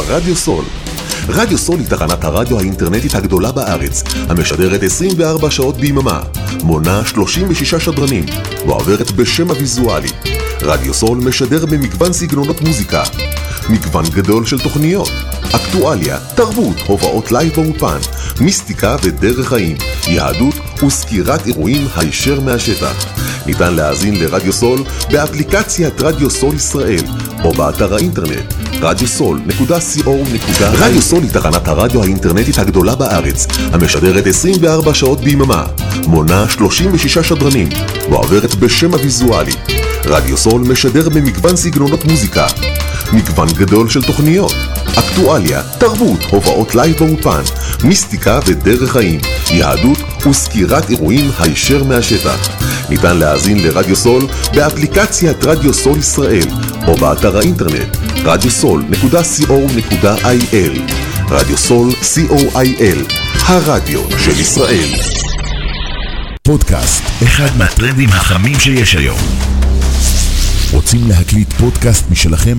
על רדיו סול. רדיו סול היא תחנת הרדיו האינטרנטית הגדולה בארץ, המשדרת 24 שעות ביממה, מונה 36 שדרנים, ועוברת בשם הוויזואלי. רדיו סול משדר במגוון סגנונות מוזיקה, מגוון גדול של תוכניות, אקטואליה, תרבות, הופעות לייב באולפן, מיסטיקה ודרך חיים, יהדות וסקירת אירועים הישר מהשטח. ניתן להאזין לרדיו סול באפליקציית רדיו סול ישראל או באתר האינטרנט radiosol.co.il רדיו סול היא תחנת הרדיו האינטרנטית הגדולה בארץ, המשדרת 24 שעות ביממה, מונה 36 שדרנים, ועוברת בשם הוויזואלי. רדיו סול משדר במגוון סגנונות מוזיקה, מגוון גדול של תוכניות, אקטואליה, תרבות, הופעות לייב באולפן, מיסטיקה ודרך חיים, יהדות וסקירת אירועים הישר מהשטח. ניתן להאזין לרדיו סול באפליקציית רדיו סול ישראל או באתר האינטרנט radiosol.co.il רדיו סול co.il הרדיו של ישראל פודקאסט, אחד מהטרנדים החמים שיש היום. רוצים להקליט פודקאסט משלכם?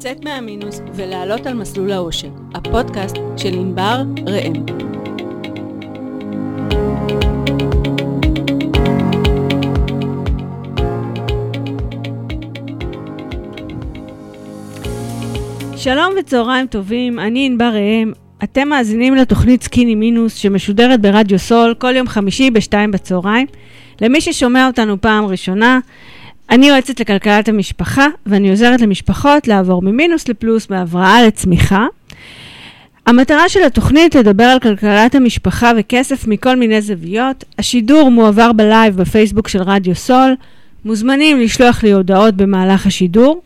לצאת מהמינוס ולעלות על מסלול האושר, הפודקאסט של ענבר ראם. שלום וצהריים טובים, אני ענבר ראם. אתם מאזינים לתוכנית סקיני מינוס שמשודרת ברדיו סול כל יום חמישי בשתיים בצהריים. למי ששומע אותנו פעם ראשונה, אני יועצת לכלכלת המשפחה, ואני עוזרת למשפחות לעבור ממינוס לפלוס, מהבראה לצמיחה. המטרה של התוכנית לדבר על כלכלת המשפחה וכסף מכל מיני זוויות. השידור מועבר בלייב בפייסבוק של רדיו סול. מוזמנים לשלוח לי הודעות במהלך השידור.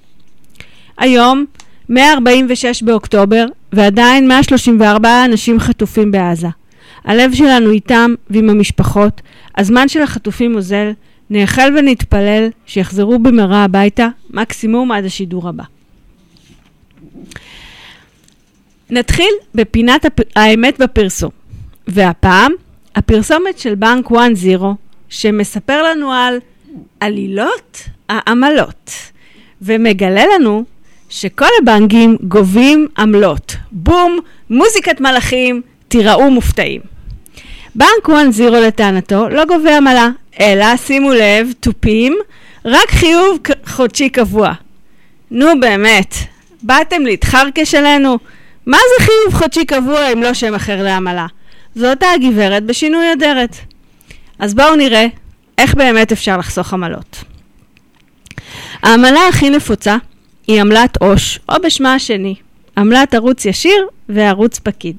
היום, 146 באוקטובר, ועדיין 134 אנשים חטופים בעזה. הלב שלנו איתם ועם המשפחות, הזמן של החטופים אוזל, נאחל ונתפלל שיחזרו במהרה הביתה, מקסימום עד השידור הבא. נתחיל בפינת הפ... האמת בפרסום, והפעם הפרסומת של בנק 1-0 שמספר לנו על עלילות העמלות, ומגלה לנו שכל הבנקים גובים עמלות. בום, מוזיקת מלאכים, תיראו מופתעים. בנק 1-0 לטענתו לא גובה עמלה, אלא שימו לב, תופים, רק חיוב חודשי קבוע. נו באמת, באתם להתחרקש עלינו? מה זה חיוב חודשי קבוע אם לא שם אחר לעמלה? זאת הגברת בשינוי אדרת. אז בואו נראה איך באמת אפשר לחסוך עמלות. העמלה הכי נפוצה היא עמלת עו"ש, או בשמה השני, עמלת ערוץ ישיר וערוץ פקיד.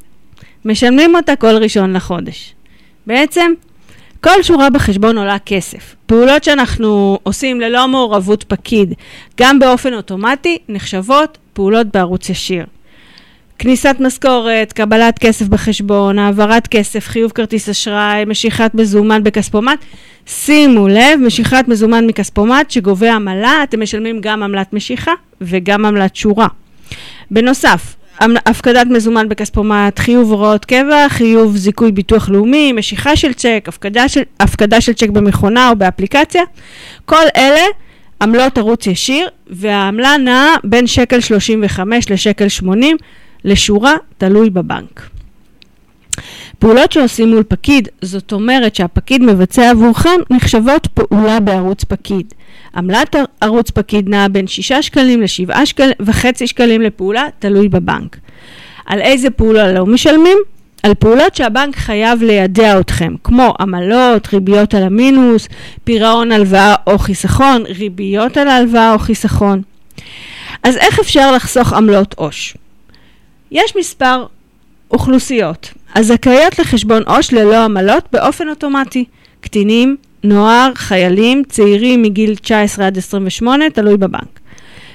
משלמים אותה כל ראשון לחודש. בעצם, כל שורה בחשבון עולה כסף. פעולות שאנחנו עושים ללא מעורבות פקיד, גם באופן אוטומטי, נחשבות פעולות בערוץ ישיר. כניסת משכורת, קבלת כסף בחשבון, העברת כסף, חיוב כרטיס אשראי, משיכת מזומן בכספומט. שימו לב, משיכת מזומן מכספומט שגובה עמלה, אתם משלמים גם עמלת משיכה וגם עמלת שורה. בנוסף, הפקדת מזומן בכספומט, חיוב הוראות קבע, חיוב זיכוי ביטוח לאומי, משיכה של צ'ק, הפקדה של, הפקדה של צ'ק במכונה או באפליקציה. כל אלה עמלות ערוץ ישיר, והעמלה נעה בין שקל 35 לשקל 80 לשורה, תלוי בבנק. פעולות שעושים מול פקיד, זאת אומרת שהפקיד מבצע עבורכם, נחשבות פעולה בערוץ פקיד. עמלת ערוץ פקיד נעה בין 6 שקלים ל-7 שקלים וחצי שקלים לפעולה, תלוי בבנק. על איזה פעולה לא משלמים? על פעולות שהבנק חייב לידע אתכם, כמו עמלות, ריביות על המינוס, פירעון הלוואה או חיסכון, ריביות על ההלוואה או חיסכון. אז איך אפשר לחסוך עמלות עו"ש? יש מספר אוכלוסיות הזכאיות לחשבון עו"ש ללא עמלות באופן אוטומטי. קטינים, נוער, חיילים, צעירים מגיל 19 עד 28, תלוי בבנק.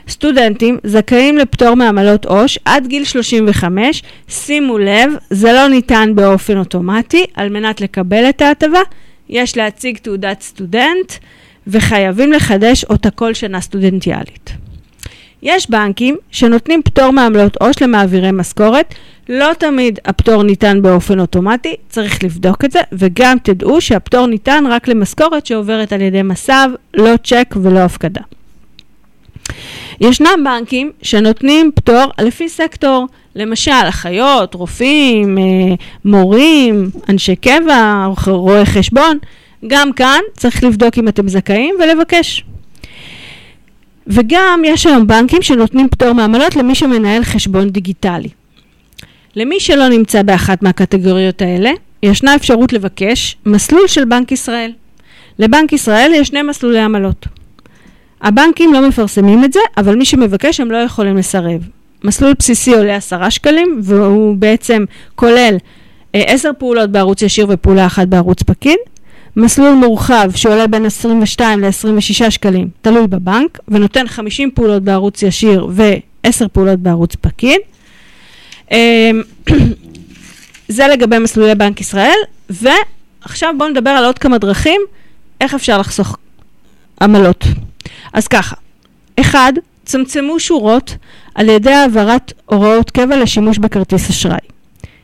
סטודנטים זכאים לפטור מעמלות עו"ש עד גיל 35, שימו לב, זה לא ניתן באופן אוטומטי, על מנת לקבל את ההטבה, יש להציג תעודת סטודנט וחייבים לחדש אותה כל שנה סטודנטיאלית. יש בנקים שנותנים פטור מעמלות עו"ש למעבירי משכורת, לא תמיד הפטור ניתן באופן אוטומטי, צריך לבדוק את זה, וגם תדעו שהפטור ניתן רק למשכורת שעוברת על ידי מס"ב, לא צ'ק ולא הפקדה. ישנם בנקים שנותנים פטור לפי סקטור, למשל אחיות, רופאים, אה, מורים, אנשי קבע, רואי חשבון. גם כאן צריך לבדוק אם אתם זכאים ולבקש. וגם יש היום בנקים שנותנים פטור מעמלות למי שמנהל חשבון דיגיטלי. למי שלא נמצא באחת מהקטגוריות האלה, ישנה אפשרות לבקש מסלול של בנק ישראל. לבנק ישראל יש שני מסלולי עמלות. הבנקים לא מפרסמים את זה, אבל מי שמבקש הם לא יכולים לסרב. מסלול בסיסי עולה 10 שקלים, והוא בעצם כולל אה, 10 פעולות בערוץ ישיר ופעולה אחת בערוץ פקיד. מסלול מורחב שעולה בין 22 ל-26 שקלים, תלוי בבנק, ונותן 50 פעולות בערוץ ישיר ו-10 פעולות בערוץ פקיד. אמ, זה לגבי מסלולי בנק ישראל, ועכשיו בואו נדבר על עוד כמה דרכים איך אפשר לחסוך עמלות. אז ככה, אחד, צמצמו שורות על ידי העברת הוראות קבע לשימוש בכרטיס אשראי.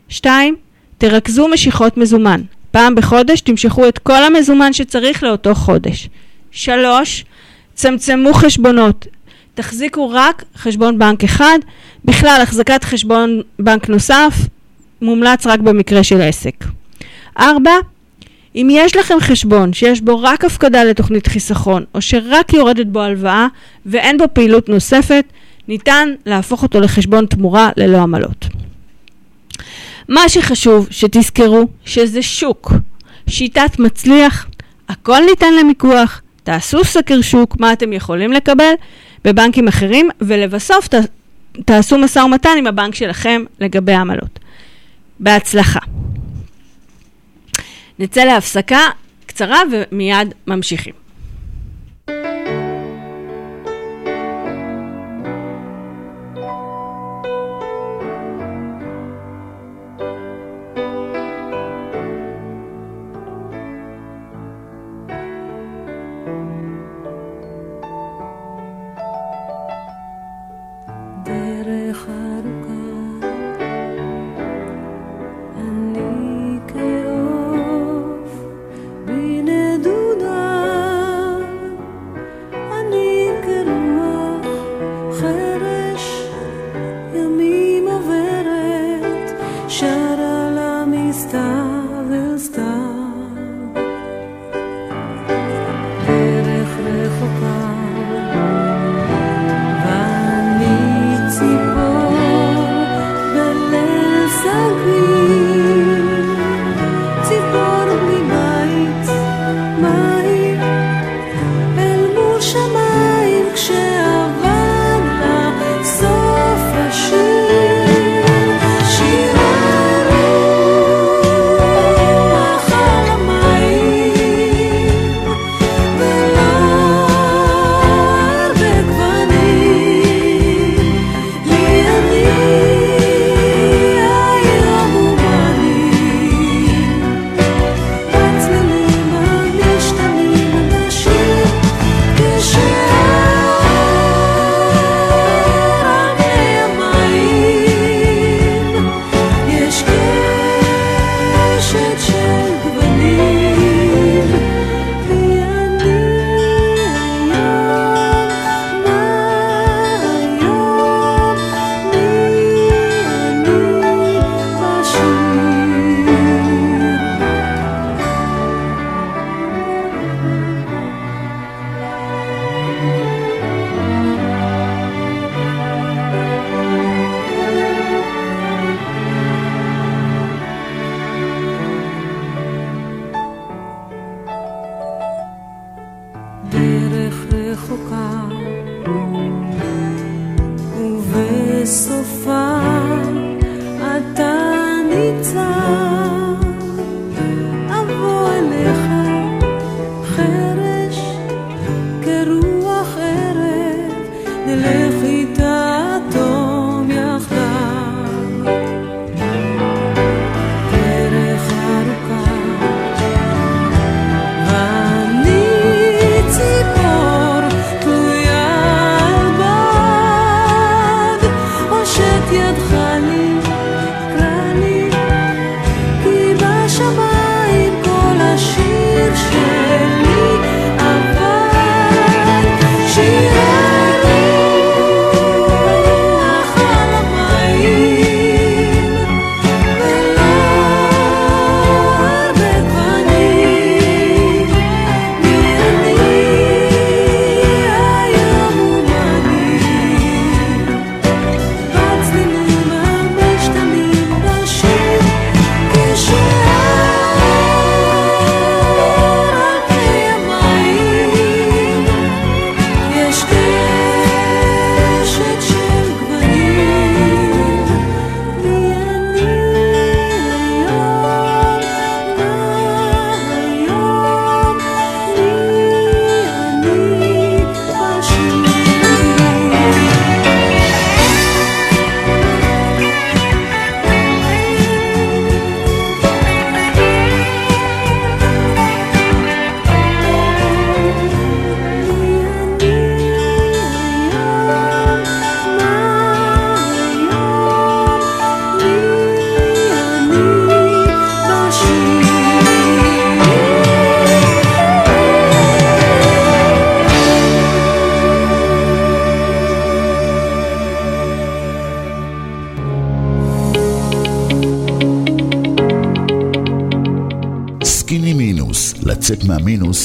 שתיים, תרכזו משיכות מזומן. פעם בחודש תמשכו את כל המזומן שצריך לאותו חודש. שלוש, צמצמו חשבונות. תחזיקו רק חשבון בנק אחד. בכלל, החזקת חשבון בנק נוסף מומלץ רק במקרה של עסק. ארבע, אם יש לכם חשבון שיש בו רק הפקדה לתוכנית חיסכון, או שרק יורדת בו הלוואה ואין בו פעילות נוספת, ניתן להפוך אותו לחשבון תמורה ללא עמלות. מה שחשוב שתזכרו שזה שוק, שיטת מצליח, הכל ניתן למיקוח, תעשו סקר שוק, מה אתם יכולים לקבל בבנקים אחרים, ולבסוף ת, תעשו משא ומתן עם הבנק שלכם לגבי העמלות. בהצלחה. נצא להפסקה קצרה ומיד ממשיכים.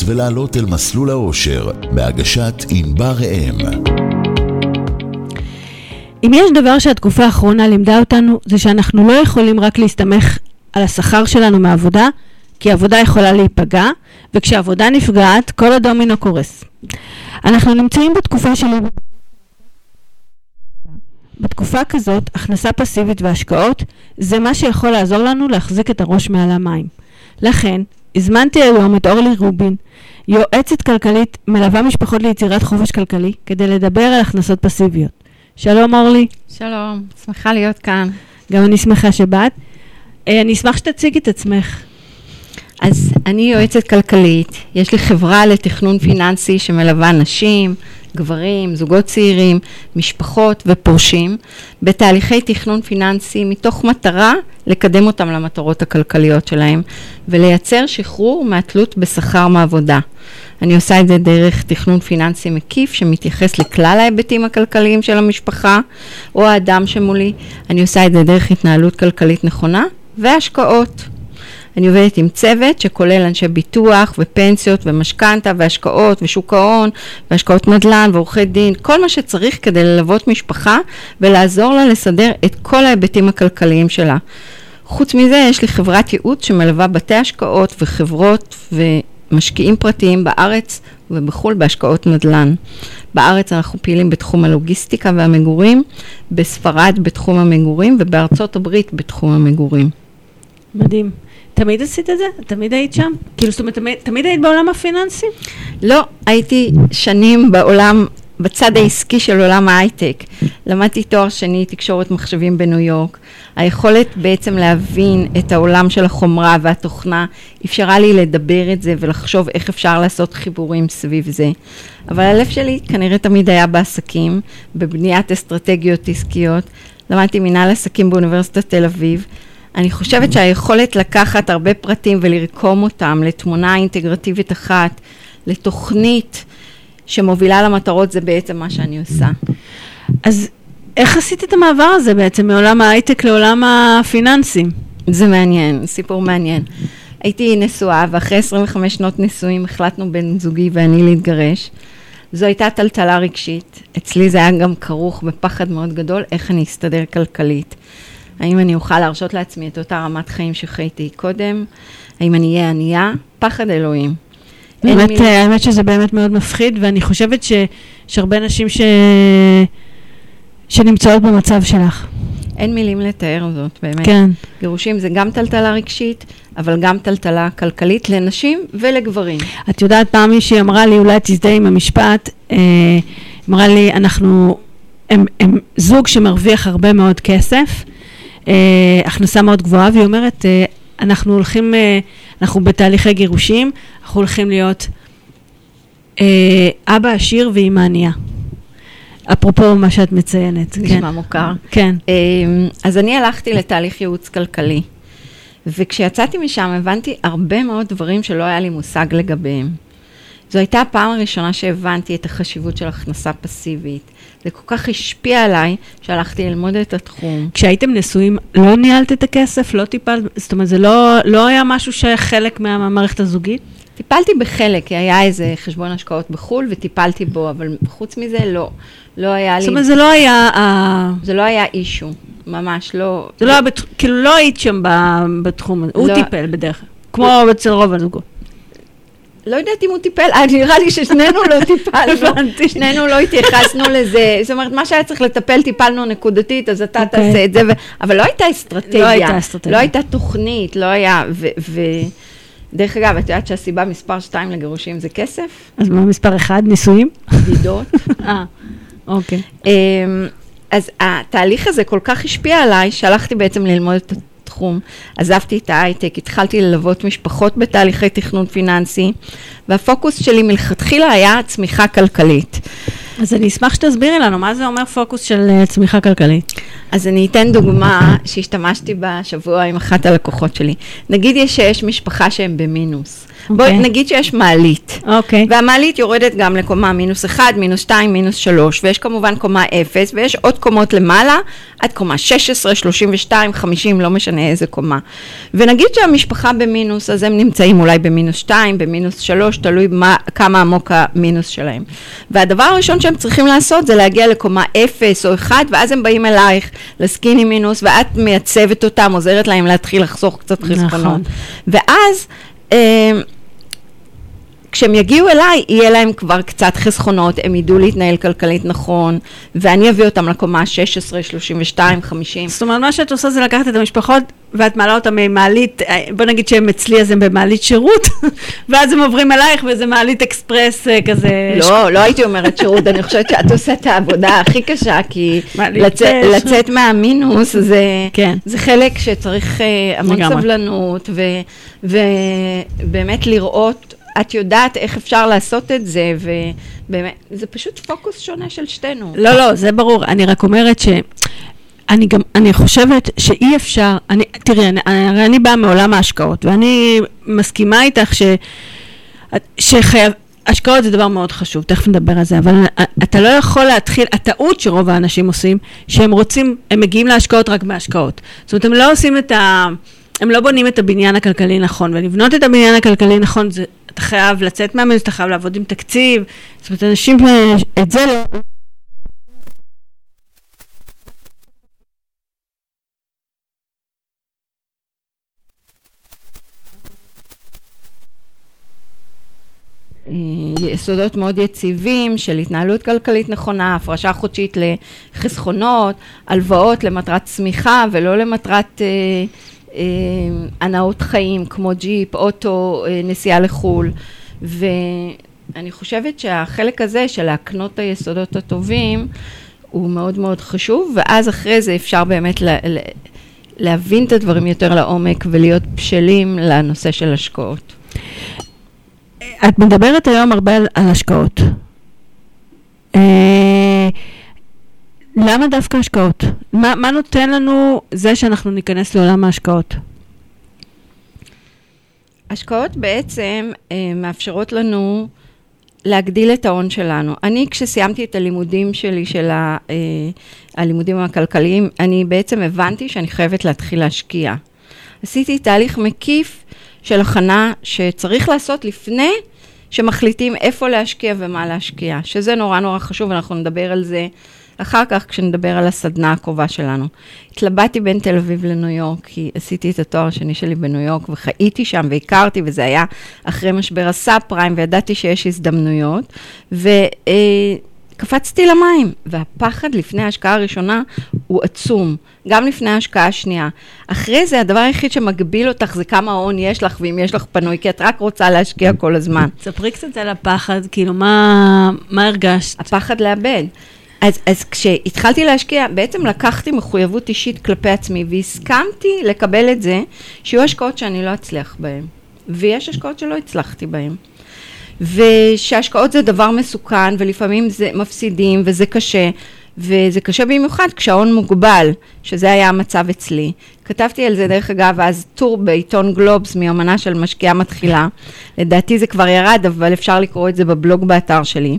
ולעלות אל מסלול האושר, בהגשת ענבר ראם. אם יש דבר שהתקופה האחרונה לימדה אותנו, זה שאנחנו לא יכולים רק להסתמך על השכר שלנו מעבודה, כי עבודה יכולה להיפגע, וכשעבודה נפגעת, כל הדומינו קורס. אנחנו נמצאים בתקופה של... בתקופה כזאת, הכנסה פסיבית והשקעות זה מה שיכול לעזור לנו להחזיק את הראש מעל המים. לכן, הזמנתי היום את אורלי רובין, יועצת כלכלית, מלווה משפחות ליצירת חופש כלכלי, כדי לדבר על הכנסות פסיביות. שלום אורלי, שלום, שמחה להיות כאן. גם אני שמחה שבאת. אה, אני אשמח שתציגי את עצמך. אז אני יועצת כלכלית, יש לי חברה לתכנון פיננסי שמלווה נשים, גברים, זוגות צעירים, משפחות ופורשים בתהליכי תכנון פיננסי מתוך מטרה לקדם אותם למטרות הכלכליות שלהם ולייצר שחרור מהתלות בשכר מעבודה. אני עושה את זה דרך תכנון פיננסי מקיף שמתייחס לכלל ההיבטים הכלכליים של המשפחה או האדם שמולי. אני עושה את זה דרך התנהלות כלכלית נכונה והשקעות. אני עובדת עם צוות שכולל אנשי ביטוח ופנסיות ומשכנתה והשקעות ושוק ההון והשקעות נדל"ן ועורכי דין, כל מה שצריך כדי ללוות משפחה ולעזור לה לסדר את כל ההיבטים הכלכליים שלה. חוץ מזה, יש לי חברת ייעוץ שמלווה בתי השקעות וחברות ומשקיעים פרטיים בארץ ובחו"ל בהשקעות נדל"ן. בארץ אנחנו פעילים בתחום הלוגיסטיקה והמגורים, בספרד בתחום המגורים ובארצות הברית בתחום המגורים. מדהים. תמיד עשית את זה? תמיד היית שם? כאילו, זאת אומרת, תמיד, היית בעולם הפיננסי? לא, הייתי שנים בעולם, בצד העסקי של עולם ההייטק. למדתי תואר שני, תקשורת מחשבים בניו יורק. היכולת בעצם להבין את העולם של החומרה והתוכנה אפשרה לי לדבר את זה ולחשוב איך אפשר לעשות חיבורים סביב זה. אבל הלב שלי כנראה תמיד היה בעסקים, בבניית אסטרטגיות עסקיות. למדתי מנהל עסקים באוניברסיטת תל אביב. אני חושבת שהיכולת לקחת הרבה פרטים ולרקום אותם לתמונה אינטגרטיבית אחת, לתוכנית שמובילה למטרות, זה בעצם מה שאני עושה. אז איך עשית את המעבר הזה בעצם מעולם ההייטק לעולם הפיננסים? זה מעניין, סיפור מעניין. הייתי נשואה, ואחרי 25 שנות נישואים החלטנו בן זוגי ואני להתגרש. זו הייתה טלטלה רגשית. אצלי זה היה גם כרוך בפחד מאוד גדול, איך אני אסתדר כלכלית. האם אני אוכל להרשות לעצמי את אותה רמת חיים שחייתי קודם? האם אני אהיה ענייה? פחד אלוהים. באמת, מילים- אה, האמת שזה באמת מאוד מפחיד, ואני חושבת שיש הרבה נשים ש... שנמצאות במצב שלך. אין מילים לתאר זאת, באמת. כן. גירושים זה גם טלטלה רגשית, אבל גם טלטלה כלכלית לנשים ולגברים. את יודעת, פעם מישהי אמרה לי, אולי תזדהה עם המשפט, אה, אמרה לי, אנחנו, הם, הם זוג שמרוויח הרבה מאוד כסף, אה, הכנסה מאוד גבוהה, והיא אומרת, אה, אנחנו הולכים, אה, אנחנו בתהליכי גירושים, אנחנו הולכים להיות אה, אבא עשיר ואימא ענייה. אפרופו מה שאת מציינת. נשמע כן. מוכר. כן. אמ, אז אני הלכתי לתהליך ייעוץ כלכלי, וכשיצאתי משם הבנתי הרבה מאוד דברים שלא היה לי מושג לגביהם. זו הייתה הפעם הראשונה שהבנתי את החשיבות של הכנסה פסיבית. זה כל כך השפיע עליי, שהלכתי ללמוד את התחום. כשהייתם נשואים, לא ניהלת את הכסף? לא טיפלת? זאת אומרת, זה לא, לא היה משהו שחלק מהמערכת הזוגית? טיפלתי בחלק, כי היה איזה חשבון השקעות בחו"ל וטיפלתי בו, אבל חוץ מזה לא. לא היה לי... זאת אומרת, זה לא היה... אה, זה לא היה אישו, ממש לא. זה לא היה, בת- כאילו לא היית שם בתחום הזה, הוא לא. טיפל בדרך כלל, כמו אצל רוב הזוגות. לא יודעת אם הוא טיפל, אה, נראה לי ששנינו לא טיפלנו. שנינו לא התייחסנו לזה. זאת אומרת, מה שהיה צריך לטפל, טיפלנו נקודתית, אז אתה אוקיי. תעשה את זה. ו... אבל לא הייתה אסטרטגיה. לא הייתה אסטרטגיה. לא הייתה תוכנית, לא היה... ו... ו... דרך אגב, את יודעת שהסיבה מספר 2 לגירושים זה כסף? אז מה מספר אחד? נישואים? בדידות. אה, אוקיי. אמ, אז התהליך הזה כל כך השפיע עליי, שהלכתי בעצם ללמוד את התחום. עזבתי את ההייטק, התחלתי ללוות משפחות בתהליכי תכנון פיננסי, והפוקוס שלי מלכתחילה היה צמיחה כלכלית. אז אני אשמח שתסבירי לנו, מה זה אומר פוקוס של אה, צמיחה כלכלית? אז אני אתן דוגמה שהשתמשתי בה השבוע עם אחת הלקוחות שלי. נגיד יש שיש משפחה שהם במינוס, בואי אוקיי. נגיד שיש מעלית. אוקיי. והמעלית יורדת גם לקומה מינוס 1, מינוס 2, מינוס 3, ויש כמובן קומה 0, ויש עוד קומות למעלה, עד קומה 16, 32, 50, לא משנה איזה קומה. ונגיד שהמשפחה במינוס, אז הם נמצאים אולי במינוס 2, במינוס 3, תלוי מה, כמה עמוק המינוס שלהם. והדבר הראשון שהם צריכים לעשות זה להגיע לקומה 0 או 1, ואז הם באים אלייך לסקיני מינוס, ואת מייצבת אותם, עוזרת להם להתחיל לחסוך קצת חסכונות. נכון. ואז... כשהם יגיעו אליי, יהיה להם כבר קצת חסכונות, הם ידעו להתנהל כלכלית נכון, ואני אביא אותם לקומה 16, 32, 50. זאת אומרת, מה שאת עושה זה לקחת את המשפחות ואת מעלה אותם ממעלית, אה, בוא נגיד שהם אצלי אז הם במעלית שירות, ואז הם עוברים אלייך וזה מעלית אקספרס אה, כזה. לא, לא הייתי אומרת שירות, אני חושבת שאת עושה את העבודה הכי קשה, כי לצ... לצאת מהמינוס זה, כן. זה חלק שצריך אה, המון. סבלנות. ובאמת לראות, את יודעת איך אפשר לעשות את זה, ובאמת, זה פשוט פוקוס שונה של שתינו. לא, לא, זה ברור. אני רק אומרת ש... אני גם, אני חושבת שאי אפשר, אני, תראי, אני, הרי אני באה מעולם ההשקעות, ואני מסכימה איתך ש... שחייב... השקעות זה דבר מאוד חשוב, תכף נדבר על זה, אבל אתה לא יכול להתחיל, הטעות שרוב האנשים עושים, שהם רוצים, הם מגיעים להשקעות רק בהשקעות. זאת אומרת, הם לא עושים את ה... הם לא בונים את הבניין הכלכלי נכון, ולבנות את הבניין הכלכלי נכון, זה, אתה חייב לצאת מהמינוס, אתה חייב לעבוד עם תקציב, זאת אומרת, אנשים, אה, את זה לא... אה, יסודות מאוד יציבים של התנהלות כלכלית נכונה, הפרשה חודשית לחסכונות, הלוואות למטרת צמיחה ולא למטרת אה, הנאות חיים כמו ג'יפ, אוטו, אה, נסיעה לחו"ל. ואני חושבת שהחלק הזה של להקנות את היסודות הטובים הוא מאוד מאוד חשוב, ואז אחרי זה אפשר באמת לה, לה, להבין את הדברים יותר לעומק ולהיות בשלים לנושא של השקעות. את מדברת היום הרבה על, השקעות. למה דווקא השקעות? מה, מה נותן לנו זה שאנחנו ניכנס לעולם ההשקעות? השקעות בעצם אה, מאפשרות לנו להגדיל את ההון שלנו. אני, כשסיימתי את הלימודים שלי, של ה, אה, הלימודים הכלכליים, אני בעצם הבנתי שאני חייבת להתחיל להשקיע. עשיתי תהליך מקיף של הכנה שצריך לעשות לפני שמחליטים איפה להשקיע ומה להשקיע, שזה נורא נורא חשוב, ואנחנו נדבר על זה אחר כך כשנדבר על הסדנה הקרובה שלנו. התלבטתי בין תל אביב לניו יורק, כי עשיתי את התואר השני שלי בניו יורק וחייתי שם והכרתי, וזה היה אחרי משבר הסאב פריים, וידעתי שיש הזדמנויות, וקפצתי למים, והפחד לפני ההשקעה הראשונה הוא עצום, גם לפני ההשקעה השנייה. אחרי זה, הדבר היחיד שמגביל אותך זה כמה הון יש לך, ואם יש לך פנוי, כי את רק רוצה להשקיע כל הזמן. ספרי קצת על הפחד, כאילו, מה, מה הרגשת? הפחד לאבד. אז, אז כשהתחלתי להשקיע, בעצם לקחתי מחויבות אישית כלפי עצמי, והסכמתי לקבל את זה, שיהיו השקעות שאני לא אצליח בהן, ויש השקעות שלא הצלחתי בהן. ושהשקעות זה דבר מסוכן, ולפעמים זה מפסידים, וזה קשה, וזה קשה במיוחד כשההון מוגבל, שזה היה המצב אצלי. כתבתי על זה, דרך אגב, אז טור בעיתון גלובס מיומנה של משקיעה מתחילה. לדעתי זה כבר ירד, אבל אפשר לקרוא את זה בבלוג באתר שלי.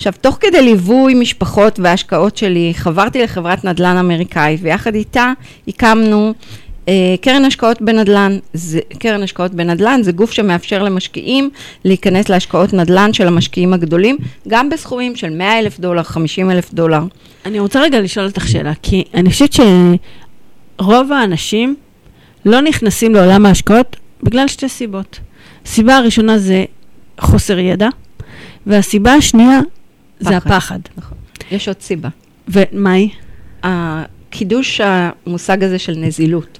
עכשיו, תוך כדי ליווי משפחות והשקעות שלי, חברתי לחברת נדל"ן אמריקאית, ויחד איתה הקמנו אה, קרן השקעות בנדל"ן. זה, קרן השקעות בנדל"ן זה גוף שמאפשר למשקיעים להיכנס להשקעות נדל"ן של המשקיעים הגדולים, גם בסכומים של 100 אלף דולר, 50 אלף דולר. אני רוצה רגע לשאול אותך שאלה, כי אני חושבת שרוב האנשים לא נכנסים לעולם ההשקעות בגלל שתי סיבות. הסיבה הראשונה זה חוסר ידע, והסיבה השנייה זה פחד. הפחד. נכון. יש עוד סיבה. ומה היא? קידוש המושג הזה של נזילות.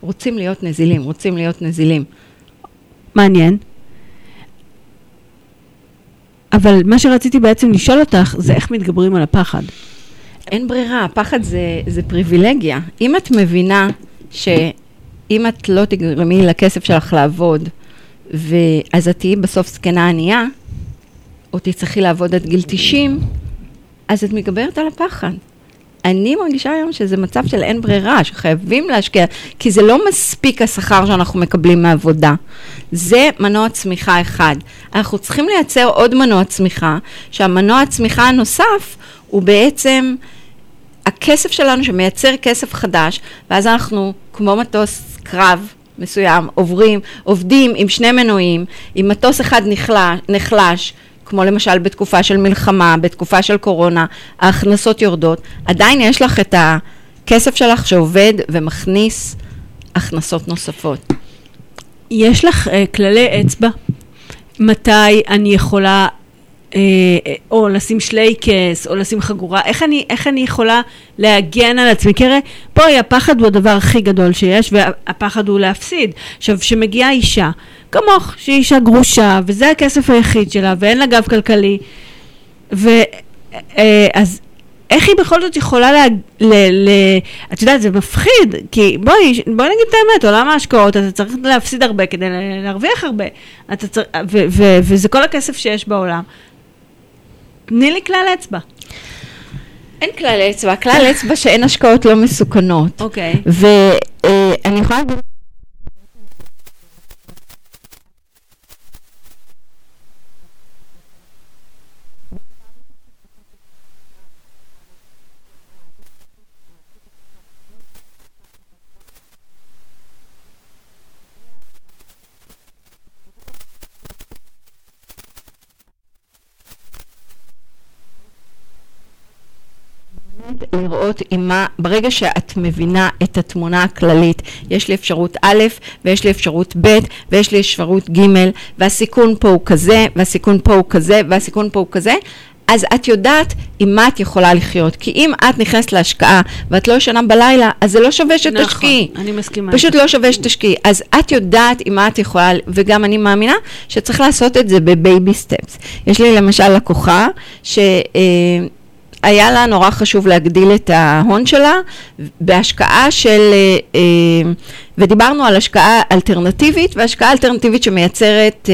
רוצים להיות נזילים, רוצים להיות נזילים. מעניין. אבל מה שרציתי בעצם לשאול אותך, זה איך מתגברים על הפחד. אין ברירה, הפחד זה, זה פריבילגיה. אם את מבינה שאם את לא תגרמי לכסף שלך לעבוד, ואז את תהיי בסוף זקנה ענייה, או תצטרכי לעבוד עד גיל 90, אז את מתגברת על הפחד. אני מרגישה היום שזה מצב של אין ברירה, שחייבים להשקיע, כי זה לא מספיק השכר שאנחנו מקבלים מעבודה. זה מנוע צמיחה אחד. אנחנו צריכים לייצר עוד מנוע צמיחה, שהמנוע הצמיחה הנוסף הוא בעצם הכסף שלנו שמייצר כסף חדש, ואז אנחנו, כמו מטוס קרב, מסוים, עוברים, עובדים עם שני מנועים, אם מטוס אחד נחלש, נחלש, כמו למשל בתקופה של מלחמה, בתקופה של קורונה, ההכנסות יורדות, עדיין יש לך את הכסף שלך שעובד ומכניס הכנסות נוספות. יש לך אה, כללי אצבע? מתי אני יכולה אה, או לשים שלייקס, או לשים חגורה, איך אני, איך אני יכולה להגן על עצמי? כי הרי בואי, הפחד הוא הדבר הכי גדול שיש, והפחד הוא להפסיד. עכשיו, כשמגיעה אישה, כמוך, שהיא אישה גרושה, וזה הכסף היחיד שלה, ואין לה גב כלכלי, ואז אה, איך היא בכל זאת יכולה לה... ל, ל, את יודעת, זה מפחיד, כי בואי, בואי נגיד את האמת, עולם ההשקעות, אתה צריך להפסיד הרבה כדי להרוויח הרבה, אתה צריך, ו, ו, וזה כל הכסף שיש בעולם. תני לי כלל אצבע. אין כלל אצבע, כלל אצבע שאין השקעות לא מסוכנות. אוקיי. ואני יכולה לראות עם מה, ברגע שאת מבינה את התמונה הכללית, יש לי אפשרות א' ויש לי אפשרות ב' ויש לי אפשרות ג' והסיכון פה הוא כזה והסיכון פה הוא כזה והסיכון פה הוא כזה, אז את יודעת עם מה את יכולה לחיות. כי אם את נכנסת להשקעה ואת לא ישנה בלילה, אז זה לא שווה שתשקיעי. נכון, אני מסכימה. פשוט לא שווה שתשקיעי. אז את יודעת עם מה את יכולה, וגם אני מאמינה שצריך לעשות את זה בבייבי סטפס. יש לי למשל לקוחה ש... אה, היה לה נורא חשוב להגדיל את ההון שלה בהשקעה של, אה, אה, ודיברנו על השקעה אלטרנטיבית, והשקעה אלטרנטיבית שמייצרת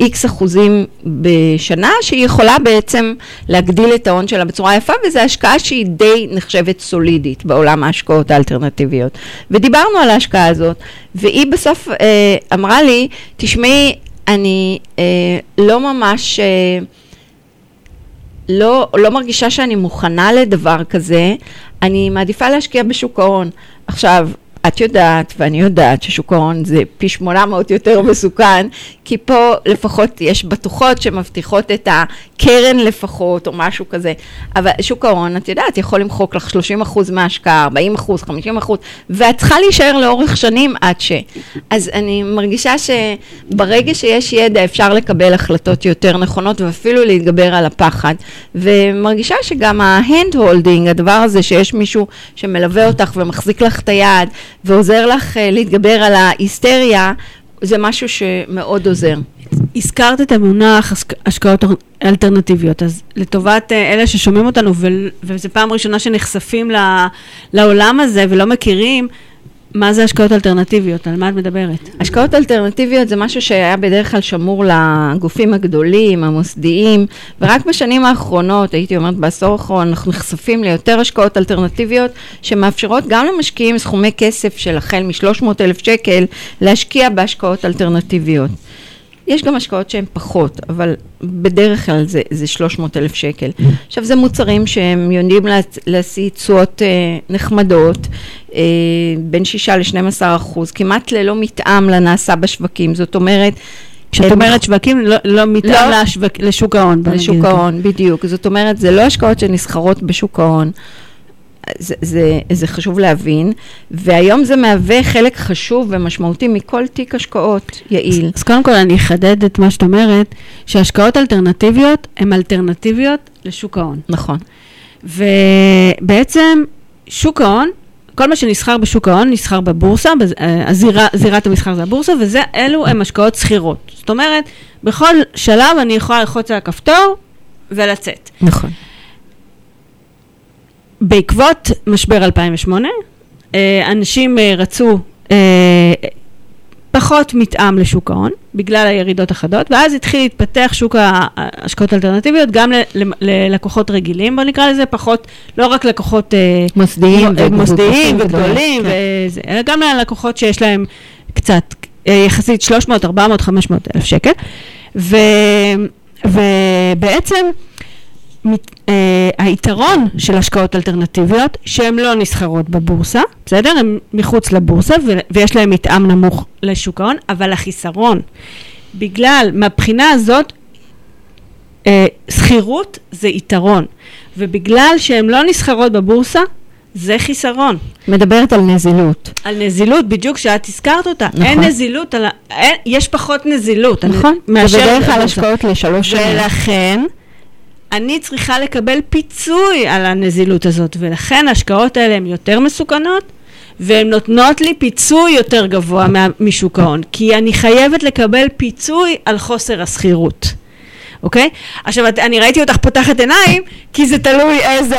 איקס אה, אחוזים בשנה, שהיא יכולה בעצם להגדיל את ההון שלה בצורה יפה, וזו השקעה שהיא די נחשבת סולידית בעולם ההשקעות האלטרנטיביות. ודיברנו על ההשקעה הזאת, והיא בסוף אמרה לי, תשמעי, אני לא ממש... לא, לא מרגישה שאני מוכנה לדבר כזה, אני מעדיפה להשקיע בשוק ההון. עכשיו, את יודעת ואני יודעת ששוק ההון זה פי 800 יותר מסוכן, כי פה לפחות יש בטוחות שמבטיחות את הקרן לפחות, או משהו כזה. אבל שוק ההון, את יודעת, יכול למחוק לך 30 אחוז מההשקעה, 40 אחוז, 50 אחוז, ואת צריכה להישאר לאורך שנים עד ש... אז אני מרגישה שברגע שיש ידע אפשר לקבל החלטות יותר נכונות, ואפילו להתגבר על הפחד. ומרגישה שגם ה hand holding, הדבר הזה שיש מישהו שמלווה אותך ומחזיק לך את היד, ועוזר לך אה, להתגבר על ההיסטריה, זה משהו שמאוד עוזר. הזכרת את המונח השקעות אלטרנטיביות, אז לטובת אה, אלה ששומעים אותנו, וזו פעם ראשונה שנחשפים לעולם הזה ולא מכירים, מה זה השקעות אלטרנטיביות? על מה את מדברת? השקעות אלטרנטיביות זה משהו שהיה בדרך כלל שמור לגופים הגדולים, המוסדיים, ורק בשנים האחרונות, הייתי אומרת בעשור האחרון, אנחנו נחשפים ליותר השקעות אלטרנטיביות שמאפשרות גם למשקיעים סכומי כסף של החל מ-300 אלף שקל להשקיע בהשקעות אלטרנטיביות. יש גם השקעות שהן פחות, אבל בדרך כלל זה, זה 300 אלף שקל. עכשיו, זה מוצרים שהם יודעים להשיא תשואות אה, נחמדות, בין 6 ל-12 אחוז, כמעט ללא מתאם לנעשה בשווקים. זאת אומרת, כשאת אומרת שווקים, לא, לא מתאם לא, לשווק, לשוק ההון. לשוק ההון, בדיוק. זאת אומרת, זה לא השקעות שנסחרות בשוק ההון. זה, זה, זה חשוב להבין, והיום זה מהווה חלק חשוב ומשמעותי מכל תיק השקעות יעיל. אז, אז קודם כל אני אחדד את מה שאת אומרת, שהשקעות אלטרנטיביות הן אלטרנטיביות לשוק ההון. נכון. ובעצם שוק ההון, כל מה שנסחר בשוק ההון נסחר בבורסה, אה, הזירה, זירת המסחר זה הבורסה, ואלו הן השקעות שכירות. זאת אומרת, בכל שלב אני יכולה ללחוץ על הכפתור ולצאת. נכון. בעקבות משבר 2008, אה, אנשים אה, רצו פחות מתאם לשוק ההון, בגלל הירידות החדות, ואז התחיל להתפתח שוק ההשקעות האלטרנטיביות גם ללקוחות רגילים, בוא נקרא לזה, פחות, לא רק לקוחות אה, מוסדיים אה, מוסדיים וגדולים, וגדולים, כן. וזה, אלא גם ללקוחות שיש להם קצת, אה, יחסית 300, 400, 500 אלף שקל. ו, ובעצם היתרון של השקעות אלטרנטיביות, שהן לא נסחרות בבורסה, בסדר? הן מחוץ לבורסה ויש להן מתאם נמוך לשוק ההון, אבל החיסרון, בגלל, מהבחינה הזאת, אה, שכירות זה יתרון, ובגלל שהן לא נסחרות בבורסה, זה חיסרון. מדברת על נזילות. על נזילות, בדיוק שאת הזכרת אותה. נכון. אין נזילות, על ה... אין, יש פחות נזילות. נכון? זה בדרך כלל. השקעות לשלוש שנים. ולכן, אני צריכה לקבל פיצוי על הנזילות הזאת, ולכן ההשקעות האלה הן יותר מסוכנות, והן נותנות לי פיצוי יותר גבוה משוק ההון, כי אני חייבת לקבל פיצוי על חוסר השכירות, אוקיי? עכשיו, אני ראיתי אותך פותחת עיניים, כי זה תלוי איזה...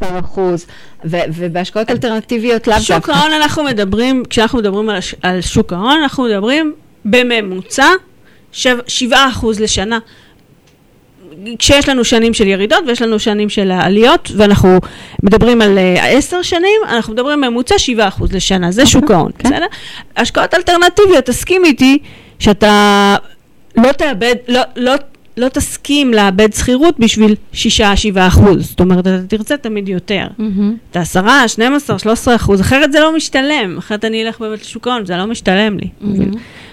אחוז, ו- ובהשקעות אלטרנטיביות לאו שוק דווקא. ההון אנחנו מדברים, כשאנחנו מדברים על, על שוק ההון, אנחנו מדברים בממוצע שב, 7% לשנה. כשיש לנו שנים של ירידות ויש לנו שנים של עליות, ואנחנו מדברים על אה, עשר שנים, אנחנו מדברים ממוצע 7% לשנה, זה שוק ההון, כן. בסדר? השקעות אלטרנטיביות, תסכים איתי שאתה לא תאבד, לא, לא, לא תסכים לאבד שכירות בשביל 6-7 אחוז, זאת אומרת, אתה תרצה תמיד יותר. מהמם. את ה-10, 12, 13 אחוז, אחרת זה לא משתלם, אחרת אני אלך באמת לשוק ההון, זה לא משתלם לי.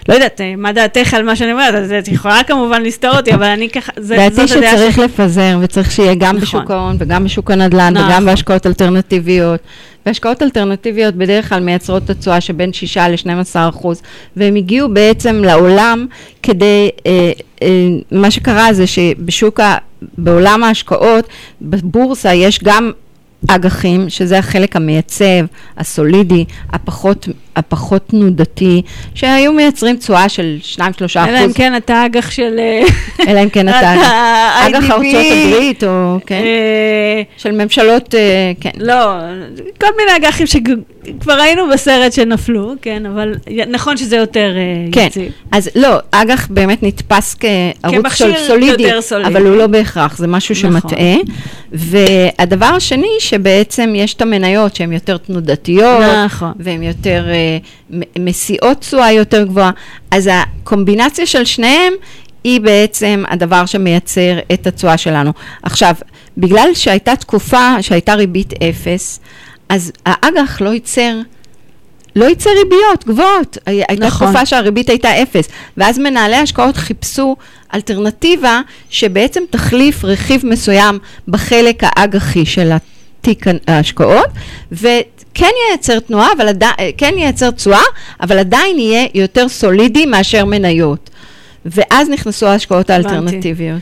לא יודעת, אה, מה דעתך על מה שאני אומרת, את יכולה כמובן לסתור אותי, אבל אני ככה, זה- דעתי זאת הדעה שצריך שלי. לפזר, וצריך שיהיה גם נכון. בשוק ההון וגם בשוק הנדל"ן נכון. וגם בהשקעות אלטרנטיביות. והשקעות אלטרנטיביות בדרך כלל מייצרות תשואה שבין 6 ל-12 אחוז, והם הגיעו בעצם לעולם כדי, אה, אה, מה שקרה זה שבשוק, ה, בעולם ההשקעות, בבורסה יש גם אג"חים, שזה החלק המייצב, הסולידי, הפחות, הפחות תנודתי, שהיו מייצרים תשואה של 2-3 אחוז. אלא אם כן אתה אג"ח של... אה, אלא אם כן אתה אג"ח ארצות הברית, או כן, אה, של ממשלות, אה, כן. לא, כל מיני אג"חים שכבר היינו בסרט שנפלו, כן, אבל נכון שזה יותר אה, כן, יציב. אז לא, אג"ח באמת נתפס כערוץ של סולידי. אבל הוא לא בהכרח, זה משהו נכון. שמטעה. והדבר השני, שבעצם יש את המניות שהן יותר תנודתיות, נכון. והן יותר מסיעות תשואה יותר גבוהה, אז הקומבינציה של שניהם היא בעצם הדבר שמייצר את התשואה שלנו. עכשיו, בגלל שהייתה תקופה שהייתה ריבית אפס, אז האג"ח לא ייצר לא ייצא ריביות גבוהות. הי- הייתה נכון. תקופה שהריבית הייתה אפס, ואז מנהלי השקעות חיפשו אלטרנטיבה שבעצם תחליף רכיב מסוים בחלק האג"חי של התיק ההשקעות, וכן ייצר תנועה, אבל עדי, כן ייצר תשואה, אבל עדיין יהיה יותר סולידי מאשר מניות. ואז נכנסו ההשקעות האלטרנטיביות.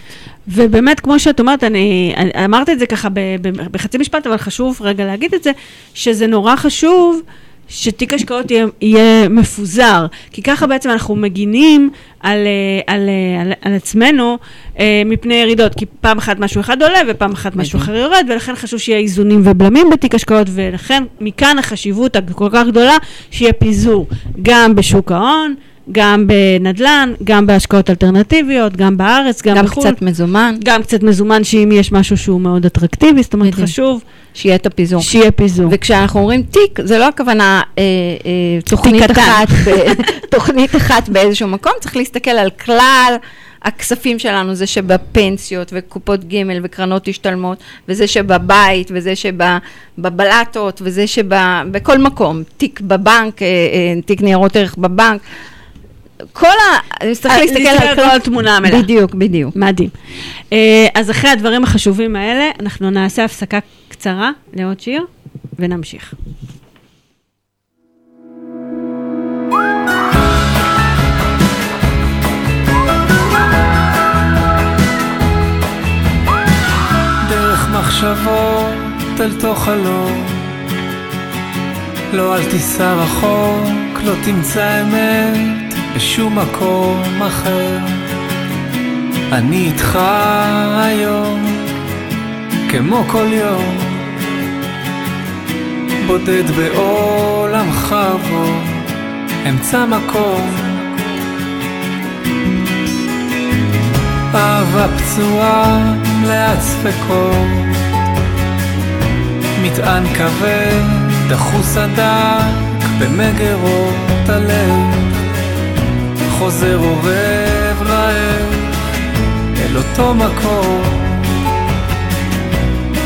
ובאמת, כמו שאת אומרת, אני, אני אמרת את זה ככה ב, ב, בחצי משפט, אבל חשוב רגע להגיד את זה, שזה נורא חשוב שתיק השקעות יהיה, יהיה מפוזר, כי ככה בעצם אנחנו מגינים על, אה, על, אה, על, על עצמנו אה, מפני ירידות, כי פעם אחת משהו אחד עולה ופעם אחת משהו אחר יורד, ולכן חשוב שיהיה איזונים ובלמים בתיק השקעות, ולכן מכאן החשיבות הכל כך גדולה שיהיה פיזור גם בשוק ההון, גם בנדל"ן, גם בהשקעות אלטרנטיביות, גם בארץ, גם, גם בחו"ל. קצת מזומן, גם קצת מזומן שאם יש משהו שהוא מאוד אטרקטיבי, זאת אומרת בדיוק. חשוב שיהיה את הפיזור. שיהיה פיזור. וכשאנחנו אומרים תיק, זה לא הכוונה אה, אה, תוכנית. אחת, ב, תוכנית אחת באיזשהו מקום, צריך להסתכל על כלל הכספים שלנו, זה שבפנסיות וקופות גמל וקרנות השתלמות, וזה שבבית, וזה שבבלטות, וזה שבכל מקום, תיק בבנק, אה, אה, תיק ניירות ערך בבנק. כל ה... צריך אה, להסתכל על כל התמונה המלאה. בדיוק, בדיוק. מדהים. אה, אז אחרי הדברים החשובים האלה, אנחנו נעשה הפסקה קצרה לעוד שיר, ונמשיך. דרך מחשבות אל תוך חלום לא אל תיסע רחוק, לא תמצא אמת בשום מקום אחר. אני איתך היום, כמו כל יום. בודד בעולמך בו, אמצע מקום. אהבה פצועה מלאת ספקות, מטען כבד, דחוס הדק במגרות הלב, חוזר אורב רעב אל אותו מקום,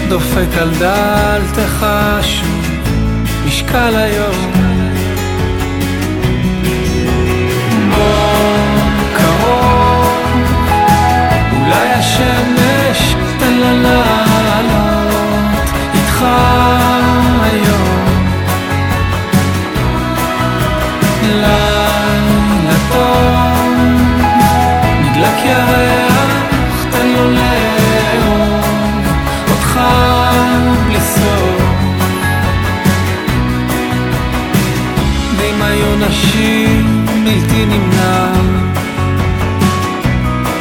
דופק על דלתך שוב, משקל היום. לילה נשים בלתי נמנע,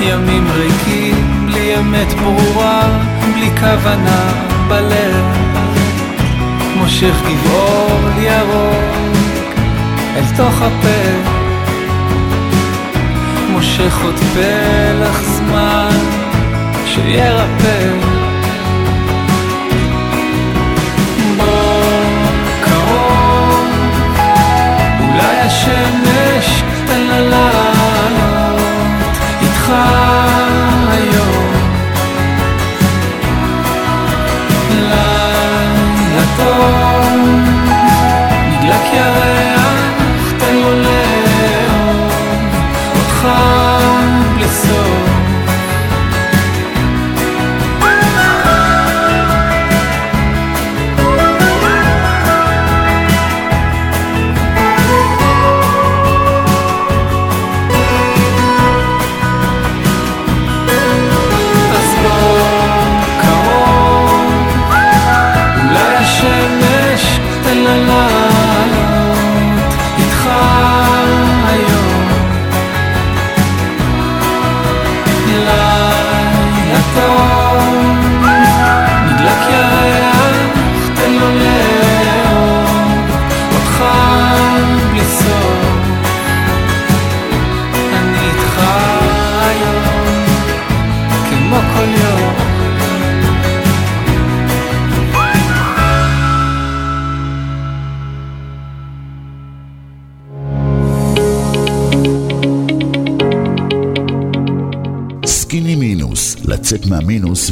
ימים ריקים בלי אמת ברורה, בלי כוונה בלב, מושך גבעול ירוק אל תוך הפה, מושך עוד פלח זמן שירפא. אולי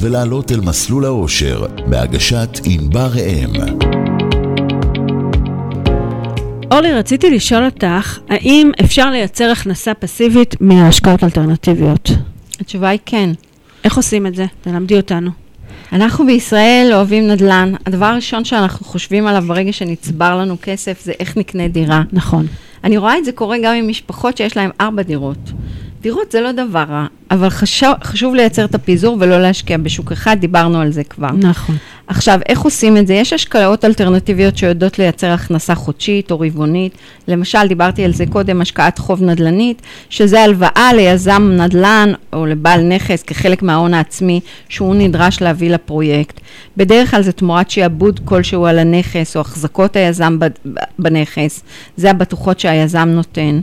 ולעלות אל מסלול האושר, בהגשת ענבר ראם. אורלי, רציתי לשאול אותך, האם אפשר לייצר הכנסה פסיבית מהשקעות אלטרנטיביות? התשובה היא כן. איך עושים את זה? תלמדי אותנו. אנחנו בישראל אוהבים נדל"ן. הדבר הראשון שאנחנו חושבים עליו ברגע שנצבר לנו כסף זה איך נקנה דירה. נכון. אני רואה את זה קורה גם עם משפחות שיש להן ארבע דירות. דירות זה לא דבר רע, אבל חשוב, חשוב לייצר את הפיזור ולא להשקיע בשוק אחד, דיברנו על זה כבר. נכון. עכשיו, איך עושים את זה? יש השקעות אלטרנטיביות שיודעות לייצר הכנסה חודשית או רבעונית. למשל, דיברתי על זה קודם, השקעת חוב נדל"נית, שזה הלוואה ליזם נדל"ן או לבעל נכס כחלק מההון העצמי שהוא נדרש להביא לפרויקט. בדרך כלל זה תמורת שעבוד כלשהו על הנכס או החזקות היזם בנכס. זה הבטוחות שהיזם נותן.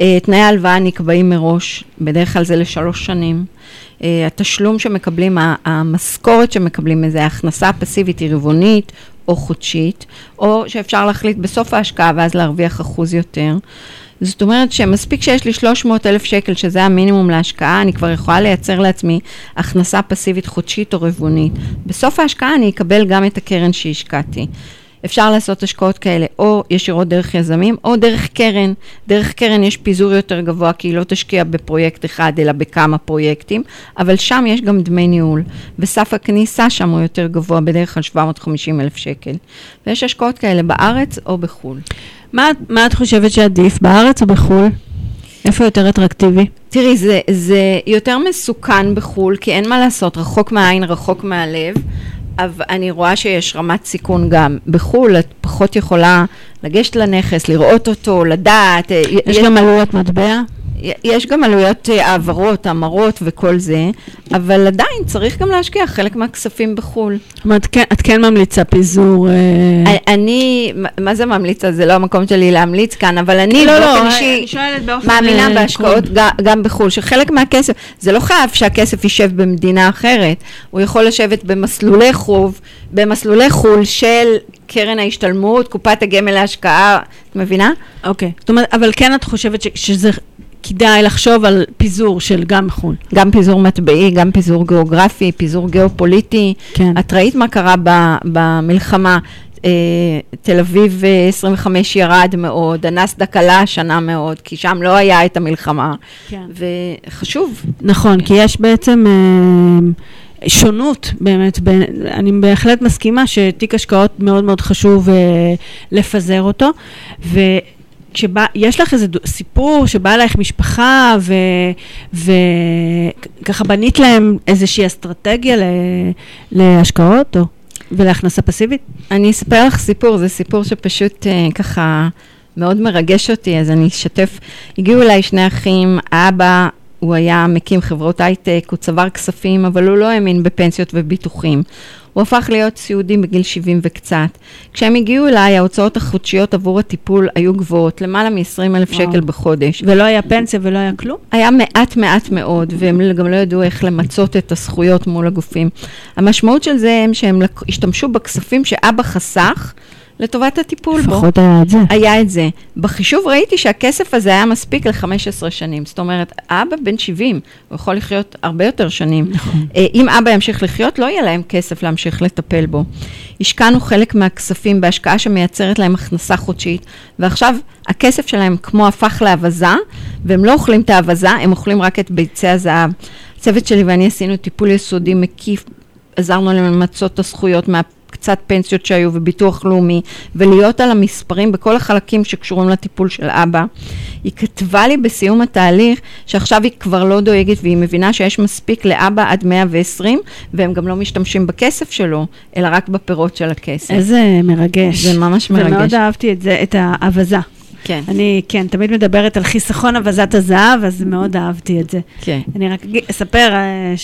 אה, תנאי ההלוואה נקבעים מראש, בדרך כלל זה לשלוש שנים. אה, התשלום שמקבלים, המשכורת שמקבלים מזה, ההכנסה הפסיבית היא רבעונית או חודשית, או שאפשר להחליט בסוף ההשקעה ואז להרוויח אחוז יותר. זאת אומרת שמספיק שיש לי 300 אלף שקל, שזה המינימום להשקעה, אני כבר יכולה לייצר לעצמי הכנסה פסיבית חודשית או רבעונית. בסוף ההשקעה אני אקבל גם את הקרן שהשקעתי. אפשר לעשות השקעות כאלה או ישירות דרך יזמים או דרך קרן. דרך קרן יש פיזור יותר גבוה כי היא לא תשקיע בפרויקט אחד אלא בכמה פרויקטים, אבל שם יש גם דמי ניהול, וסף הכניסה שם הוא יותר גבוה, בדרך כלל 750 אלף שקל. ויש השקעות כאלה בארץ או בחו"ל. מה, מה את חושבת שעדיף, בארץ או בחו"ל? איפה יותר אטרקטיבי? תראי, זה, זה יותר מסוכן בחו"ל, כי אין מה לעשות, רחוק מהעין, רחוק מהלב. אבל אני רואה שיש רמת סיכון גם. בחו"ל את פחות יכולה לגשת לנכס, לראות אותו, לדעת. אה, יש גם עלויות מטבע? יש גם עלויות אה, העברות, המרות וכל זה, אבל עדיין צריך גם להשקיע חלק מהכספים בחו"ל. זאת אומרת, כן- את כן ממליצה פיזור... אה, אני, מה- זה ממליצה? זה לא המקום שלי להמליץ כאן, אבל אני לא, לא, באופן אני אישי מאמינה אה, בהשקעות. גם, גם בחו"ל, שחלק מהכסף, זה לא חייב שהכסף יישב במדינה אחרת, הוא יכול לשבת במסלולי חוב, במסלולי חו"ל של קרן ההשתלמות, קופת הגמל להשקעה, את מבינה? אוקיי. זאת אומרת, אבל כן את חושבת ש- שזה כדאי לחשוב על פיזור של גם חו"ל. גם פיזור מטבעי, גם פיזור גיאוגרפי, פיזור גיאופוליטי. כן. את ראית מה קרה ב, במלחמה? אה, תל אביב אה, 25 ירד מאוד, הנסדק עלה השנה מאוד, כי שם לא היה את המלחמה. כן. וחשוב. נכון, כי יש בעצם אה, שונות באמת, בין, אני בהחלט מסכימה שתיק השקעות מאוד מאוד חשוב אה, לפזר אותו, ויש לך איזה דו- סיפור שבא אלייך משפחה וככה בנית להם איזושהי אסטרטגיה ל, להשקעות או, ולהכנסה פסיבית? אני אספר לך סיפור, זה סיפור שפשוט אה, ככה מאוד מרגש אותי, אז אני אשתף. הגיעו אליי שני אחים, האבא, הוא היה מקים חברות הייטק, הוא צבר כספים, אבל הוא לא האמין בפנסיות וביטוחים. הוא הפך להיות סיעודי בגיל 70 וקצת. כשהם הגיעו אליי, ההוצאות החודשיות עבור הטיפול היו גבוהות, למעלה מ-20 אלף. שקל בחודש. ולא היה פנסיה ולא היה כלום? היה מעט מעט מאוד, והם גם לא ידעו איך למצות את הזכויות מול הגופים. המשמעות של זה הם שהם השתמשו בכספים שאבא חסך לטובת הטיפול בו. לפחות היה את זה. היה את זה. בחישוב ראיתי שהכסף הזה היה מספיק ל-15 שנים. זאת אומרת, אבא בן 70, הוא יכול לחיות הרבה יותר שנים. נכון. אה, אם אבא ימשיך לחיות, לא יהיה להם כסף להמשיך לטפל בו. השקענו חלק מהכספים בהשקעה שמייצרת להם הכנסה חודשית, ועכשיו הכסף שלהם כמו הפך לאווזה, והם לא אוכלים את האווזה, הם אוכלים רק את ביצי הזהב. הצוות שלי ואני עשינו טיפול יסודי מקיף, עזרנו להם למצות את הזכויות מה... קצת פנסיות שהיו וביטוח לאומי, ולהיות על המספרים בכל החלקים שקשורים לטיפול של אבא. היא כתבה לי בסיום התהליך שעכשיו היא כבר לא דואגת והיא מבינה שיש מספיק לאבא עד 120, והם גם לא משתמשים בכסף שלו, אלא רק בפירות של הכסף. איזה מרגש. זה ממש מרגש. ומאוד אהבתי את זה, את האווזה. כן, אני, כן, תמיד מדברת על חיסכון אווזת הזהב, אז מאוד אהבתי את זה. כן. אני רק אספר אה,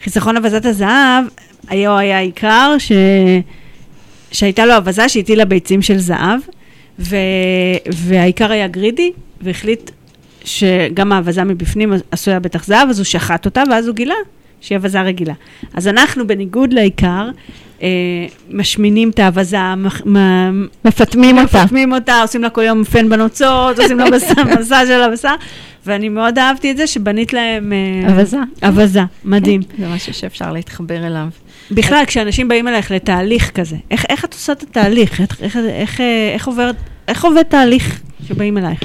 שחיסכון אווזת הזהב, היו היה עיקר ש... שהייתה לו אווזה שהטילה ביצים של זהב, ו... והעיקר היה גרידי, והחליט שגם האווזה מבפנים עשויה בטח זהב, אז הוא שחט אותה, ואז הוא גילה שהיא אווזה רגילה. אז אנחנו, בניגוד לעיקר, אה, משמינים את האווזה, מח- מ- מפטמים אותה. מפטמים אותה, עושים לה כל יום פן בנוצות, עושים לה מסע של הבשר, ואני מאוד אהבתי את זה שבנית להם... אה, אווזה. אווזה, מדהים. זה משהו שאפשר להתחבר אליו. בכלל, כשאנשים באים אלייך לתהליך כזה, איך, איך את עושה את התהליך? איך, איך, איך, אה, איך, עובר, איך עובד תהליך שבאים אלייך?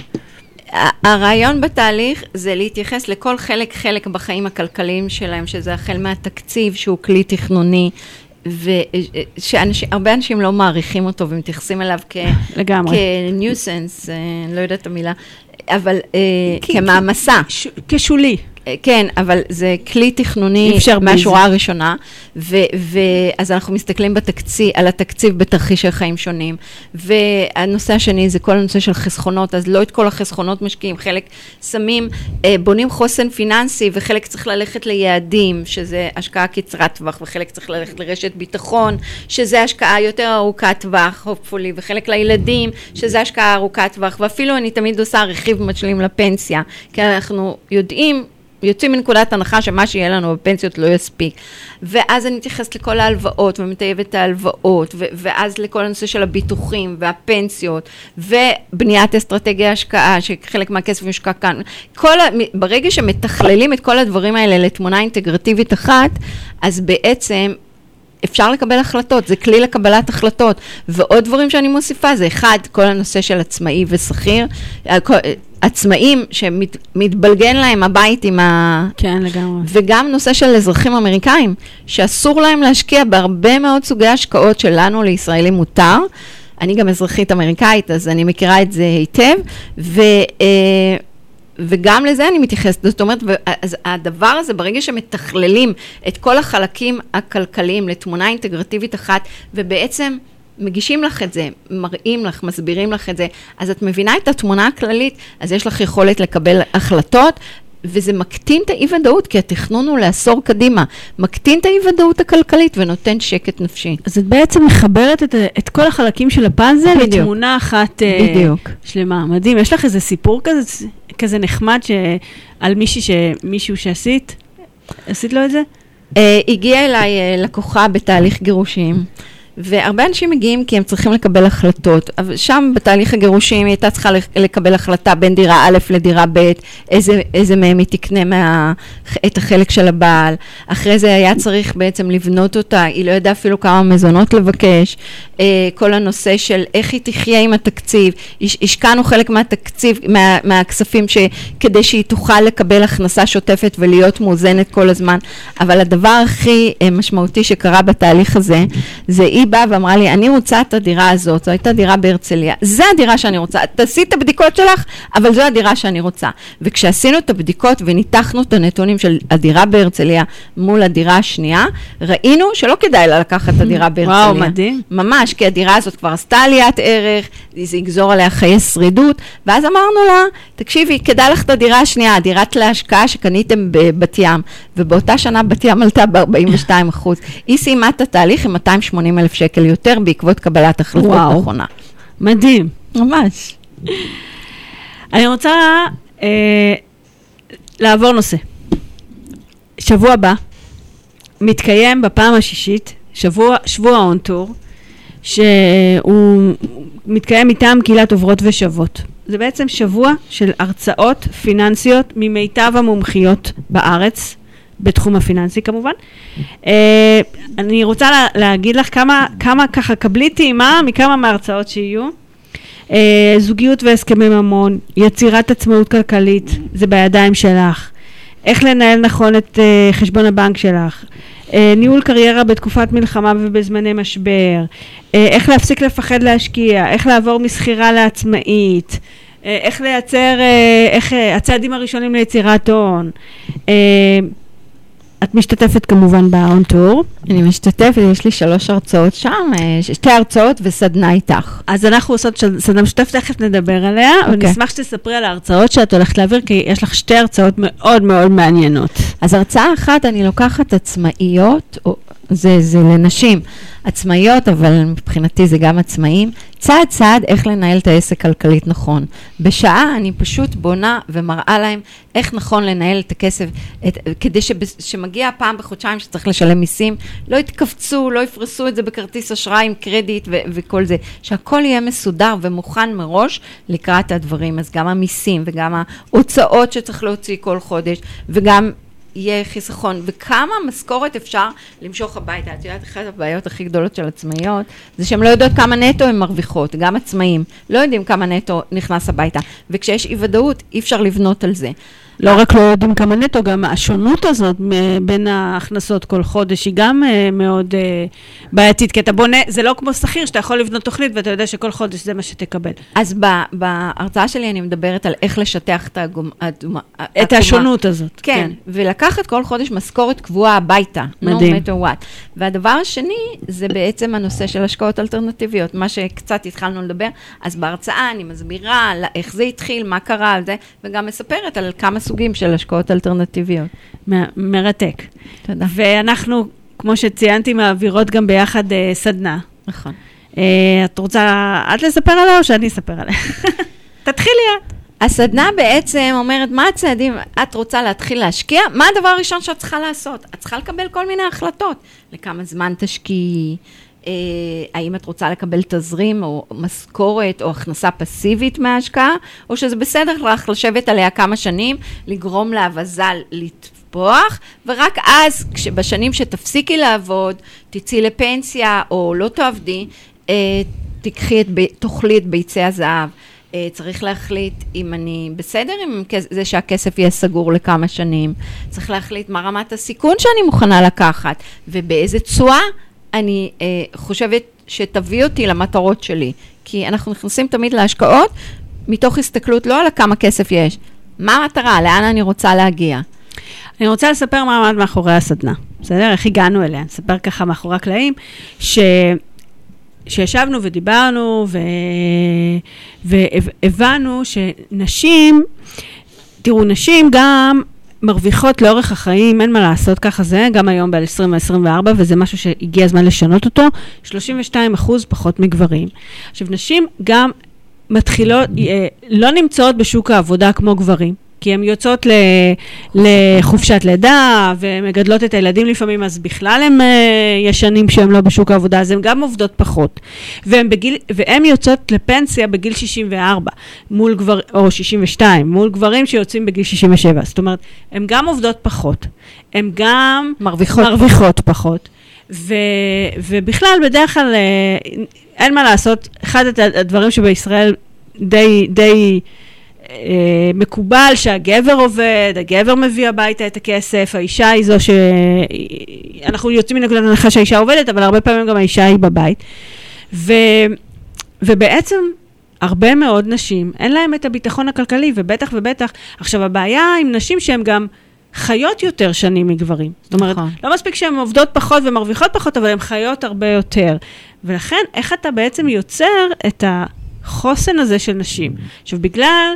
הרעיון בתהליך זה להתייחס לכל חלק חלק בחיים הכלכליים שלהם, שזה החל מהתקציב שהוא כלי תכנוני, ושהרבה אנשים לא מעריכים אותו ומתייחסים אליו כ... לגמרי. כניוסנס, אני לא יודעת את המילה, אבל אה, כמעמסה. כשולי. אה, כן, אבל זה כלי תכנוני מהשורה. הראשונה, ואז אנחנו מסתכלים בתקציב, על התקציב בתרחישי חיים שונים. והנושא השני זה כל הנושא של חסכונות, אז לא את כל החסכונות משקיעים, חלק שמים, אה, בונים חוסן פיננסי, וחלק צריך ללכת ליעדים, שזה השקעה קצרת טווח, וחלק צריך ללכת לרשת ביטחון, שזה השקעה יותר ארוכת טווח, hopefully, וחלק לילדים, שזה השקעה ארוכת טווח, ואפילו אני תמיד עושה רכיב משלים לפנסיה, כי אנחנו יודעים יוצאים מנקודת הנחה שמה שיהיה לנו בפנסיות לא יספיק. ואז אני מתייחסת לכל ההלוואות ומטייבת את ההלוואות, ו- ואז לכל הנושא של הביטוחים והפנסיות, ובניית אסטרטגיה השקעה, שחלק מהכסף יושקע כאן. כל ה- ברגע שמתכללים את כל הדברים האלה לתמונה אינטגרטיבית אחת, אז בעצם אפשר לקבל החלטות, זה כלי לקבלת החלטות. ועוד דברים שאני מוסיפה זה אחד, כל הנושא של עצמאי ושכיר. עצמאים שמתבלגן להם הבית עם ה... כן, לגמרי. וגם נושא של אזרחים אמריקאים, שאסור להם להשקיע בהרבה מאוד סוגי השקעות שלנו לישראלים מותר. אני גם אזרחית אמריקאית, אז אני מכירה את זה היטב, ו, אה, וגם לזה אני מתייחסת. זאת אומרת, אז הדבר הזה, ברגע שמתכללים את כל החלקים הכלכליים לתמונה אינטגרטיבית אחת, ובעצם מגישים לך את זה, מראים לך, מסבירים לך את זה, אז את מבינה את התמונה הכללית, אז יש לך יכולת לקבל החלטות, וזה מקטין את האי-ודאות, כי התכנון הוא לעשור קדימה. מקטין את האי-ודאות הכלכלית ונותן שקט נפשי. אז את בעצם מחברת את, את כל החלקים של הפאזל בדיוק. לתמונה אחת אה, בדיוק. שלמה. מדהים. יש לך איזה סיפור כזה, כזה נחמד ש, על מישהי ש, מישהו שעשית? עשית לו את זה? Uh, הגיעה אליי uh, לקוחה בתהליך גירושים, והרבה אנשים מגיעים כי הם צריכים לקבל החלטות, אבל שם בתהליך הגירושים היא הייתה צריכה לק- לקבל החלטה בין דירה א' לדירה ב', איזה, איזה מהם היא תקנה מה, את החלק של הבעל, אחרי זה היה צריך בעצם לבנות אותה, היא לא ידעה אפילו כמה מזונות לבקש, uh, כל הנושא של איך היא תחיה עם התקציב, הש- השקענו חלק מהתקציב, מה, מהכספים ש, כדי שהיא תוכל לקבל הכנסה שוטפת ולהיות מאוזנת כל הזמן, אבל הדבר הכי אה, משמעותי שקרה בתהליך הזה, זה היא באה ואמרה לי, אני רוצה את הדירה הזאת, זו הייתה דירה בהרצליה, זו הדירה שאני רוצה, תעשי את הבדיקות שלך, אבל זו הדירה שאני רוצה. וכשעשינו את הבדיקות וניתחנו את הנתונים של הדירה בהרצליה מול הדירה השנייה, ראינו שלא כדאי לה לקחת את הדירה בהרצליה. וואו, מדהים. ממש, כי הדירה הזאת כבר עשתה עליית ערך, זה יגזור עליה חיי שרידות, ואז אמרנו לה, תקשיבי, כדאי לך את הדירה השנייה, דירת להשקעה שקניתם בבת ים, ובאותה שנה בת ים עלתה ב-42 אחוז. היא סיימה את התהליך עם 280 אלף שקל יותר בעקבות קבלת החלטות וואו. נכונה. מדהים. ממש. אני רוצה אה, לעבור נושא. שבוע הבא מתקיים בפעם השישית, שבוע, שבוע און טור, שהוא מתקיים מטעם קהילת עוברות ושוות. זה בעצם שבוע של הרצאות פיננסיות ממיטב המומחיות בארץ, בתחום הפיננסי כמובן. אה, אני רוצה לה, להגיד לך כמה, כמה ככה, קבלי טעימה מכמה מההרצאות שיהיו. אה, זוגיות והסכמי ממון, יצירת עצמאות כלכלית, זה בידיים שלך. איך לנהל נכון את אה, חשבון הבנק שלך. ניהול קריירה בתקופת מלחמה ובזמני משבר. איך להפסיק לפחד להשקיע. איך לעבור משכירה לעצמאית. איך לייצר, איך הצעדים הראשונים ליצירת הון. את משתתפת כמובן בהון טור. אני משתתפת, יש לי שלוש הרצאות שם, אה, שתי הרצאות וסדנה איתך. אז אנחנו עושות סדנה משותפת, תכף נדבר עליה, okay. ואני אוקיי. אשמח שתספרי על ההרצאות שאת הולכת להעביר, כי יש לך שתי הרצאות מאוד מאוד מעניינות. אז הרצאה אחת, אני לוקחת עצמאיות, או, זה, זה לנשים עצמאיות, אבל מבחינתי זה גם עצמאים, צעד צעד איך לנהל את העסק כלכלית נכון. בשעה אני פשוט בונה ומראה להם איך נכון לנהל את הכסף, את, כדי שמגיע הפעם בחודשיים שצריך לשלם מיסים, לא יתכווצו, לא יפרסו את זה בכרטיס אשראי עם קרדיט ו- וכל זה, שהכל יהיה מסודר ומוכן מראש לקראת הדברים. אז גם המיסים וגם ההוצאות שצריך להוציא כל חודש, וגם יהיה חיסכון, וכמה משכורת אפשר למשוך הביתה. את יודעת, אחת הבעיות הכי גדולות של עצמאיות, זה שהן לא יודעות כמה נטו הן מרוויחות, גם עצמאים, לא יודעים כמה נטו נכנס הביתה. וכשיש אי ודאות, אי אפשר לבנות על זה. לא רק לא יודעים כמה נטו, גם השונות הזאת בין ההכנסות כל חודש היא גם אה, מאוד אה, בעייתית, כי אתה בונה, זה לא כמו שכיר, שאתה יכול לבנות תוכנית ואתה יודע שכל חודש זה מה שתקבל. אז בהרצאה שלי אני מדברת על איך לשטח את הגומ... הדומה, את. השונות הזאת. כן, ולקחת כל חודש משכורת קבועה הביתה. מדהים. No matter what. והדבר השני, זה בעצם הנושא של השקעות אלטרנטיביות, מה שקצת התחלנו לדבר. אז בהרצאה אני מסבירה איך זה התחיל, מה קרה וגם מספרת על כמה סוגים של השקעות אלטרנטיביות. מרתק. תודה. ואנחנו, כמו שציינתי, מעבירות גם ביחד אה, סדנה. נכון. אה, את רוצה את לספר עליה או שאני אספר עליה? תתחילי את. הסדנה בעצם אומרת, מה הצעדים, את רוצה להתחיל להשקיע, מה הדבר הראשון שאת צריכה לעשות? את צריכה לקבל כל מיני החלטות. לכמה זמן תשקיעי, האם את רוצה לקבל תזרים או משכורת או הכנסה פסיבית מההשקעה, או שזה בסדר לך לשבת עליה כמה שנים, לגרום לאבזה לטפוח, ורק אז, בשנים שתפסיקי לעבוד, תצאי לפנסיה או לא תעבדי, אה, תקחי את, תאכלי את ביצי הזהב. אה, צריך להחליט אם אני בסדר עם זה שהכסף יהיה סגור לכמה שנים. צריך להחליט מה רמת הסיכון שאני מוכנה לקחת, ובאיזה תשואה אני אה, חושבת שתביא אותי למטרות שלי. כי אנחנו נכנסים תמיד להשקעות מתוך הסתכלות לא על כמה כסף יש, מה המטרה, לאן אני רוצה להגיע. אני רוצה לספר מה עמד מאחורי הסדנה, בסדר? איך הגענו אליה? נספר ככה מאחורי הקלעים, שישבנו ודיברנו ו... והבנו שנשים, תראו, נשים גם מרוויחות לאורך החיים, אין מה לעשות, ככה זה, גם היום ב-2024, וזה משהו שהגיע הזמן לשנות אותו, 32 אחוז פחות מגברים. עכשיו, נשים גם מתחילות, אה, לא נמצאות בשוק העבודה כמו גברים. כי הן יוצאות ל, לחופשת לידה ומגדלות את הילדים לפעמים, אז בכלל הם uh, ישנים שהם לא בשוק העבודה, אז הן גם עובדות פחות. והן, בגיל, והן יוצאות לפנסיה בגיל 64, מול גבר, או 62, מול גברים שיוצאים בגיל 67. זאת אומרת, הן גם עובדות פחות, הן גם מרוויחות מרוויחות פחות. ו, ובכלל, בדרך כלל, אה, אין מה לעשות, אחד הד- הדברים שבישראל די, די אה, מקובל שהגבר עובד, הגבר מביא הביתה את הכסף, האישה היא זו ש... אנחנו יוצאים מנקודת הנחה שהאישה עובדת, אבל הרבה פעמים גם האישה היא בבית. ו... ובעצם הרבה מאוד נשים, אין להן את הביטחון הכלכלי, ובטח ובטח, עכשיו הבעיה עם נשים שהן גם חיות יותר שנים מגברים. זאת אומרת, נכון. לא מספיק שהן עובדות פחות ומרוויחות פחות, אבל הן חיות הרבה יותר. ולכן, איך אתה בעצם יוצר את החוסן הזה של נשים? עכשיו, בגלל...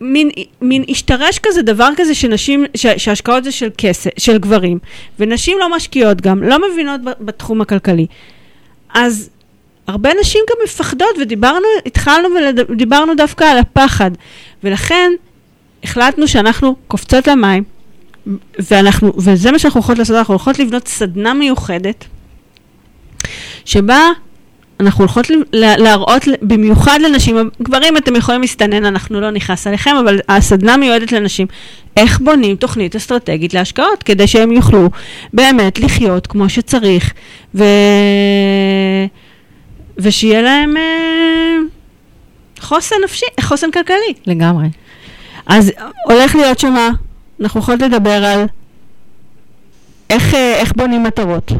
מין, מין השתרש כזה דבר כזה שנשים, ש, שהשקעות זה של כסף, של גברים, ונשים לא משקיעות גם, לא מבינות בתחום הכלכלי. אז הרבה נשים גם מפחדות, ודיברנו, התחלנו ודיברנו דווקא על הפחד. ולכן החלטנו שאנחנו קופצות למים, ואנחנו, וזה מה שאנחנו הולכות לעשות, אנחנו הולכות לבנות סדנה מיוחדת, שבה אנחנו הולכות להראות במיוחד לנשים, גברים אתם יכולים להסתנן, אנחנו לא נכנס עליכם, אבל הסדנה מיועדת לנשים, איך בונים תוכנית אסטרטגית להשקעות, כדי שהם יוכלו באמת לחיות כמו שצריך, ו... ושיהיה להם אה, חוסן נפשי, חוסן כלכלי. לגמרי. אז הולך להיות שמה, אנחנו יכולות לדבר על איך, אה, איך בונים מטרות,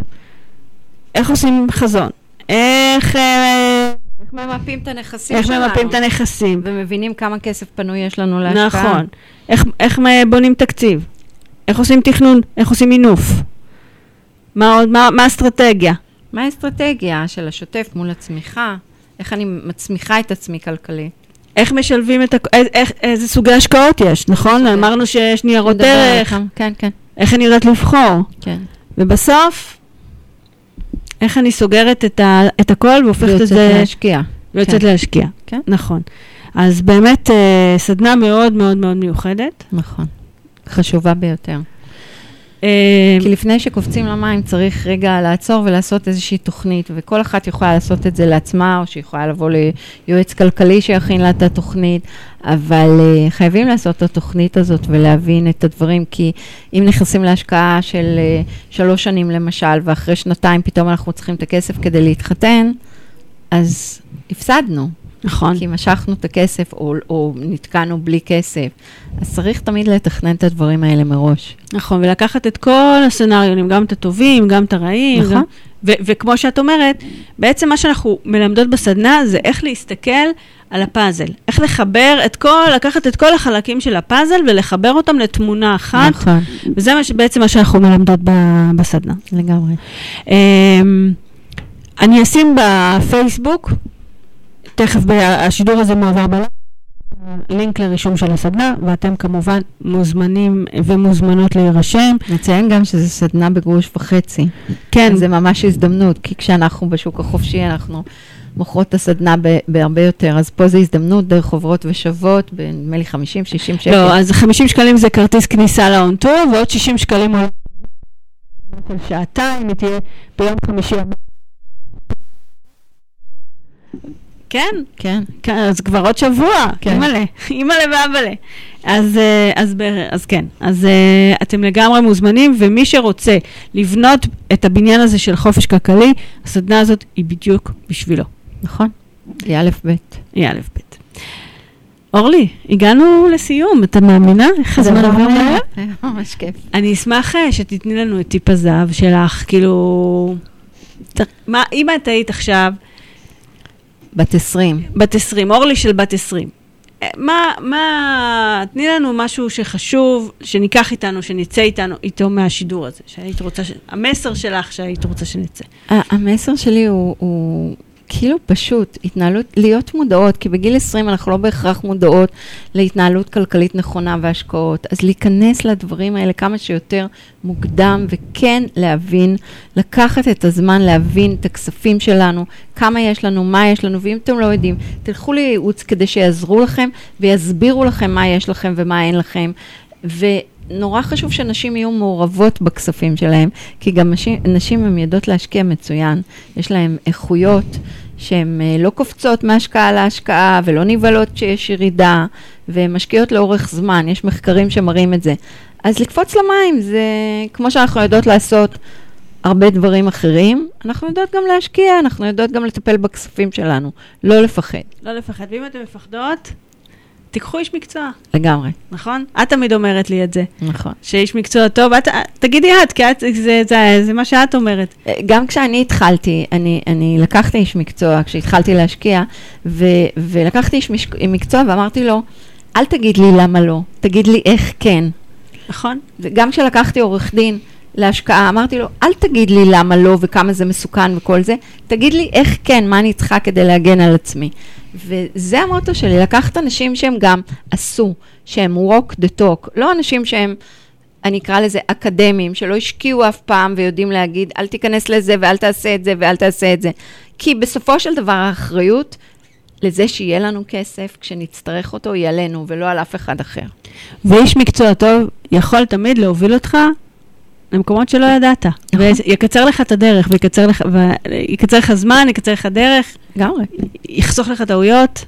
איך עושים חזון, איך, אה, איך ממפים את הנכסים איך שלנו. ממפים את הנכסים. ומבינים כמה כסף פנוי יש לנו להשקעה. נכון. איך, איך בונים תקציב, איך עושים תכנון, איך עושים מינוף, מה עוד, מה, מה האסטרטגיה. מה האסטרטגיה של השוטף מול הצמיחה? איך אני מצמיחה את עצמי כלכלית? איך משלבים את, הכ- איך, איך, איזה סוגי השקעות יש, נכון? סוגי. אמרנו שיש ניירות ערך, כן, כן, איך אני יודעת לבחור. כן. ובסוף, איך אני סוגרת את, ה, את הכל והופכת את ויוצאת זה... להשקיע. ויוצאת כן. להשקיע. כן. נכון. אז באמת, אה, סדנה מאוד מאוד מאוד מיוחדת. נכון. חשובה ביותר. אה, כי לפני שקופצים למים צריך רגע לעצור ולעשות איזושהי תוכנית, וכל אחת יכולה לעשות את זה לעצמה, או שהיא יכולה לבוא ליועץ כלכלי שיכין לה את התוכנית, אבל uh, חייבים לעשות את התוכנית הזאת ולהבין את הדברים, כי אם נכנסים להשקעה של uh, שלוש שנים למשל, ואחרי שנתיים פתאום אנחנו צריכים את הכסף כדי להתחתן, אז הפסדנו. נכון. כי משכנו את הכסף או, או נתקענו בלי כסף. אז צריך תמיד לתכנן את הדברים האלה מראש. נכון, ולקחת את כל הסצנריונים, גם את הטובים, גם את הרעים. נכון. גם, ו- וכמו שאת אומרת, בעצם מה שאנחנו מלמדות בסדנה זה איך להסתכל על הפאזל. איך לחבר את כל, לקחת את כל החלקים של הפאזל ולחבר אותם לתמונה אחת. נכון, וזה מה בעצם מה שאנחנו מלמדות ב- בסדנה. לגמרי. אמ, אני אשים בפייסבוק, תכף השידור הזה מועבר בלילה, לינק לרישום של הסדנה, ואתם כמובן מוזמנים ומוזמנות להירשם. נציין גם שזו סדנה בגרוש וחצי. כן, זה ממש הזדמנות, כי כשאנחנו בשוק החופשי, אנחנו מוכרות את הסדנה בהרבה יותר, אז פה זו הזדמנות דרך חוברות ושוות, בנדמה לי 50, 60 שקל. לא, אז 50 שקלים זה כרטיס כניסה להון ועוד 60 שקלים עולה שעתיים, היא תהיה ביום חמישי. כן, כן, כן, אז כבר עוד שבוע, כן. אימא'לה, אימא'לה ואבא'לה. אז, אה, אז, אז כן, אז אה, אתם לגמרי מוזמנים, ומי שרוצה לבנות את הבניין הזה של חופש כלכלי, הסדנה הזאת היא בדיוק בשבילו. נכון. היא א' ב'. היא א' ב'. אורלי, הגענו לסיום, אתה מאמינה? איך הזמן עובר מהר? היה ממש כיף. אני אשמח אה, שתתני לנו את טיפ הזהב שלך, כאילו... מה, אם את היית עכשיו בת 20. בת 20, אורלי של בת 20, אה, מה, מה, תני לנו משהו שחשוב, שניקח איתנו, שנצא איתנו, איתו מהשידור הזה, שהיית רוצה, ש... המסר שלך שהיית רוצה שנצא. המסר שלי הוא, הוא כאילו פשוט, התנהלות, להיות מודעות, כי בגיל 20 אנחנו לא בהכרח מודעות להתנהלות כלכלית נכונה והשקעות, אז להיכנס לדברים האלה כמה שיותר מוקדם, וכן להבין, לקחת את הזמן להבין את הכספים שלנו, כמה יש לנו, מה יש לנו, ואם אתם לא יודעים, תלכו לייעוץ כדי שיעזרו לכם ויסבירו לכם מה יש לכם ומה אין לכם. ו... נורא חשוב שנשים יהיו מעורבות בכספים שלהם, כי גם נשים, נשים הן יודעות להשקיע מצוין. יש להן איכויות שהן אה, לא קופצות מהשקעה להשקעה ולא נבהלות כשיש ירידה, והן משקיעות לאורך זמן, יש מחקרים שמראים את זה. אז לקפוץ למים זה כמו שאנחנו יודעות לעשות הרבה דברים אחרים, אנחנו יודעות גם להשקיע, אנחנו יודעות גם לטפל בכספים שלנו, לא לפחד, לא לפחד. ואם אתן מפחדות, תיקחו איש מקצוע, לגמרי, נכון? את תמיד אומרת לי את זה, נכון. שאיש מקצוע טוב, את, תגידי את, כי את, זה, זה, זה מה שאת אומרת. גם כשאני התחלתי, אני, אני לקחתי איש מקצוע, כשהתחלתי להשקיע, ו, ולקחתי איש מש, מקצוע ואמרתי לו, אל תגיד לי למה לא, תגיד לי איך כן. נכון? וגם כשלקחתי עורך דין להשקעה, אמרתי לו, אל תגיד לי למה לא וכמה זה מסוכן וכל זה, תגיד לי איך כן, מה אני צריכה כדי להגן על עצמי. וזה המוטו שלי, לקחת אנשים שהם גם עשו, שהם walk the talk, לא אנשים שהם, אני אקרא לזה אקדמיים, שלא השקיעו אף פעם ויודעים להגיד, אל תיכנס לזה ואל תעשה את זה ואל תעשה את זה. כי בסופו של דבר האחריות לזה שיהיה לנו כסף, כשנצטרך אותו, היא עלינו ולא על אף אחד אחר. ואיש מקצוע טוב יכול תמיד להוביל אותך למקומות שלא ידעת. נכון. ויקצר לך את הדרך, ויקצר לך, ויקצר לך זמן, יקצר לך דרך, לגמרי. יחסוך לך טעויות.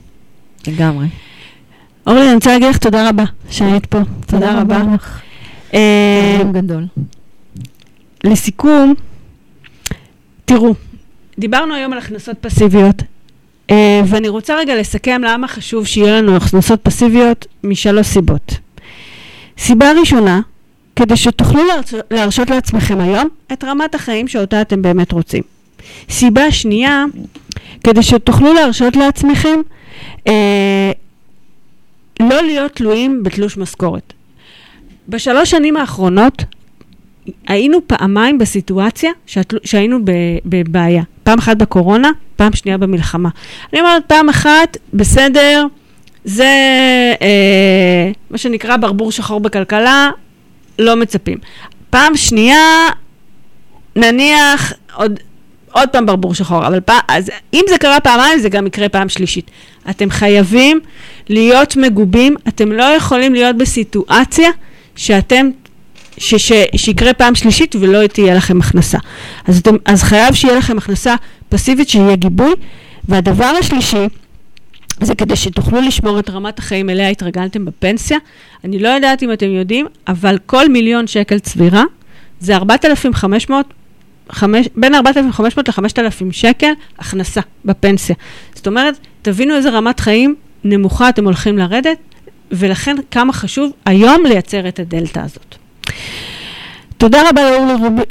לגמרי. אורלי, אני רוצה להגיד לך תודה רבה שהיית פה. תודה רבה. לך. אה, תודה גדול. לסיכום, תראו, דיברנו היום על הכנסות פסיביות, אה, ואני רוצה רגע לסכם למה חשוב שיהיה לנו הכנסות פסיביות משלוש סיבות. סיבה ראשונה, כדי שתוכלו להרשות לעצמכם היום את רמת החיים שאותה אתם באמת רוצים. סיבה שנייה, כדי שתוכלו להרשות לעצמכם אה, לא להיות תלויים בתלוש משכורת. בשלוש שנים האחרונות היינו פעמיים בסיטואציה שהתל... שהיינו. בבעיה. פעם אחת בקורונה, פעם שנייה במלחמה. אני אומרת, פעם אחת, בסדר, זה אה, מה שנקרא ברבור שחור בכלכלה, לא מצפים. פעם שנייה, נניח, עוד, עוד פעם ברבור שחור, אבל פעם, אז אם זה קרה פעמיים, זה גם יקרה פעם שלישית. אתם חייבים להיות מגובים, אתם לא יכולים להיות בסיטואציה שאתם ש, ש, שיקרה פעם שלישית ולא תהיה לכם הכנסה. אז, אתם, אז חייב שיהיה לכם הכנסה פסיבית, שיהיה גיבוי. והדבר השלישי, זה כדי שתוכלו לשמור את רמת החיים אליה התרגלתם בפנסיה. אני לא יודעת אם אתם יודעים, אבל כל מיליון שקל צבירה זה 4,500, חמש, בין 4,500 ל-5,000 שקל הכנסה בפנסיה. זאת אומרת, תבינו איזה רמת חיים נמוכה אתם הולכים לרדת, ולכן כמה חשוב היום לייצר את הדלתא הזאת. תודה רבה לאורלי רובי...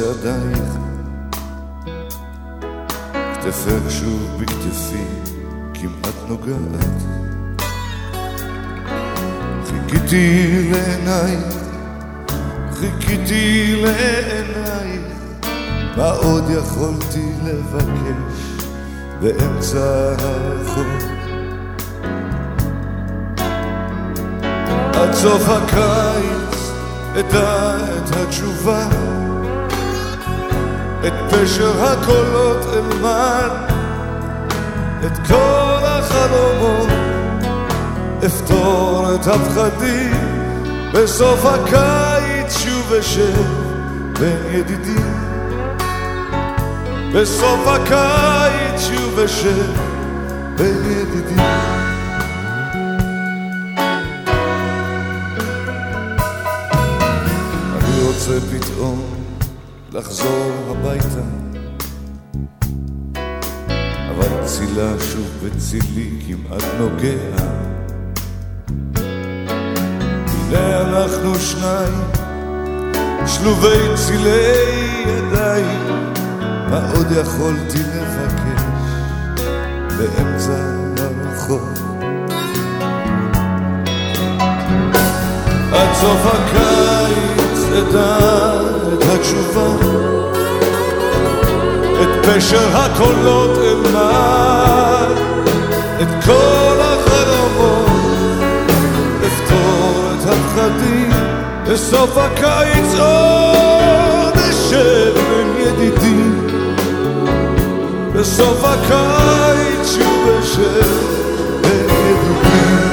צעדייך, כתפך שוב בכתפי כמעט נוגעת. חיכיתי לעינייך, חיכיתי לעינייך, מה עוד יכולתי לבקש באמצע החור? עד סוף הקיץ אדע את התשובה, את פשר הקולות אלמד, את כל החלומות, אפתור את הפחדים, בסוף הקיץ שוב אשב בין ידידים. בסוף הקיץ שוב אשב בין ידידים. אני רוצה פתאום לחזור הביתה. אבל צילה שוב בצילי כמעט נוגע. הנה אנחנו שניים שלובי צילי ידיים. מה עוד יכולתי לבקש באמצע הרחוב? עד סוף הקיץ אדע את התשובה. את פשר הקולות אלמד את כל החלומות אפתור את הפחדים. בסוף הקיץ עוד אשב בין ידידים בסוף הקיץ שוב אשב בין ידידים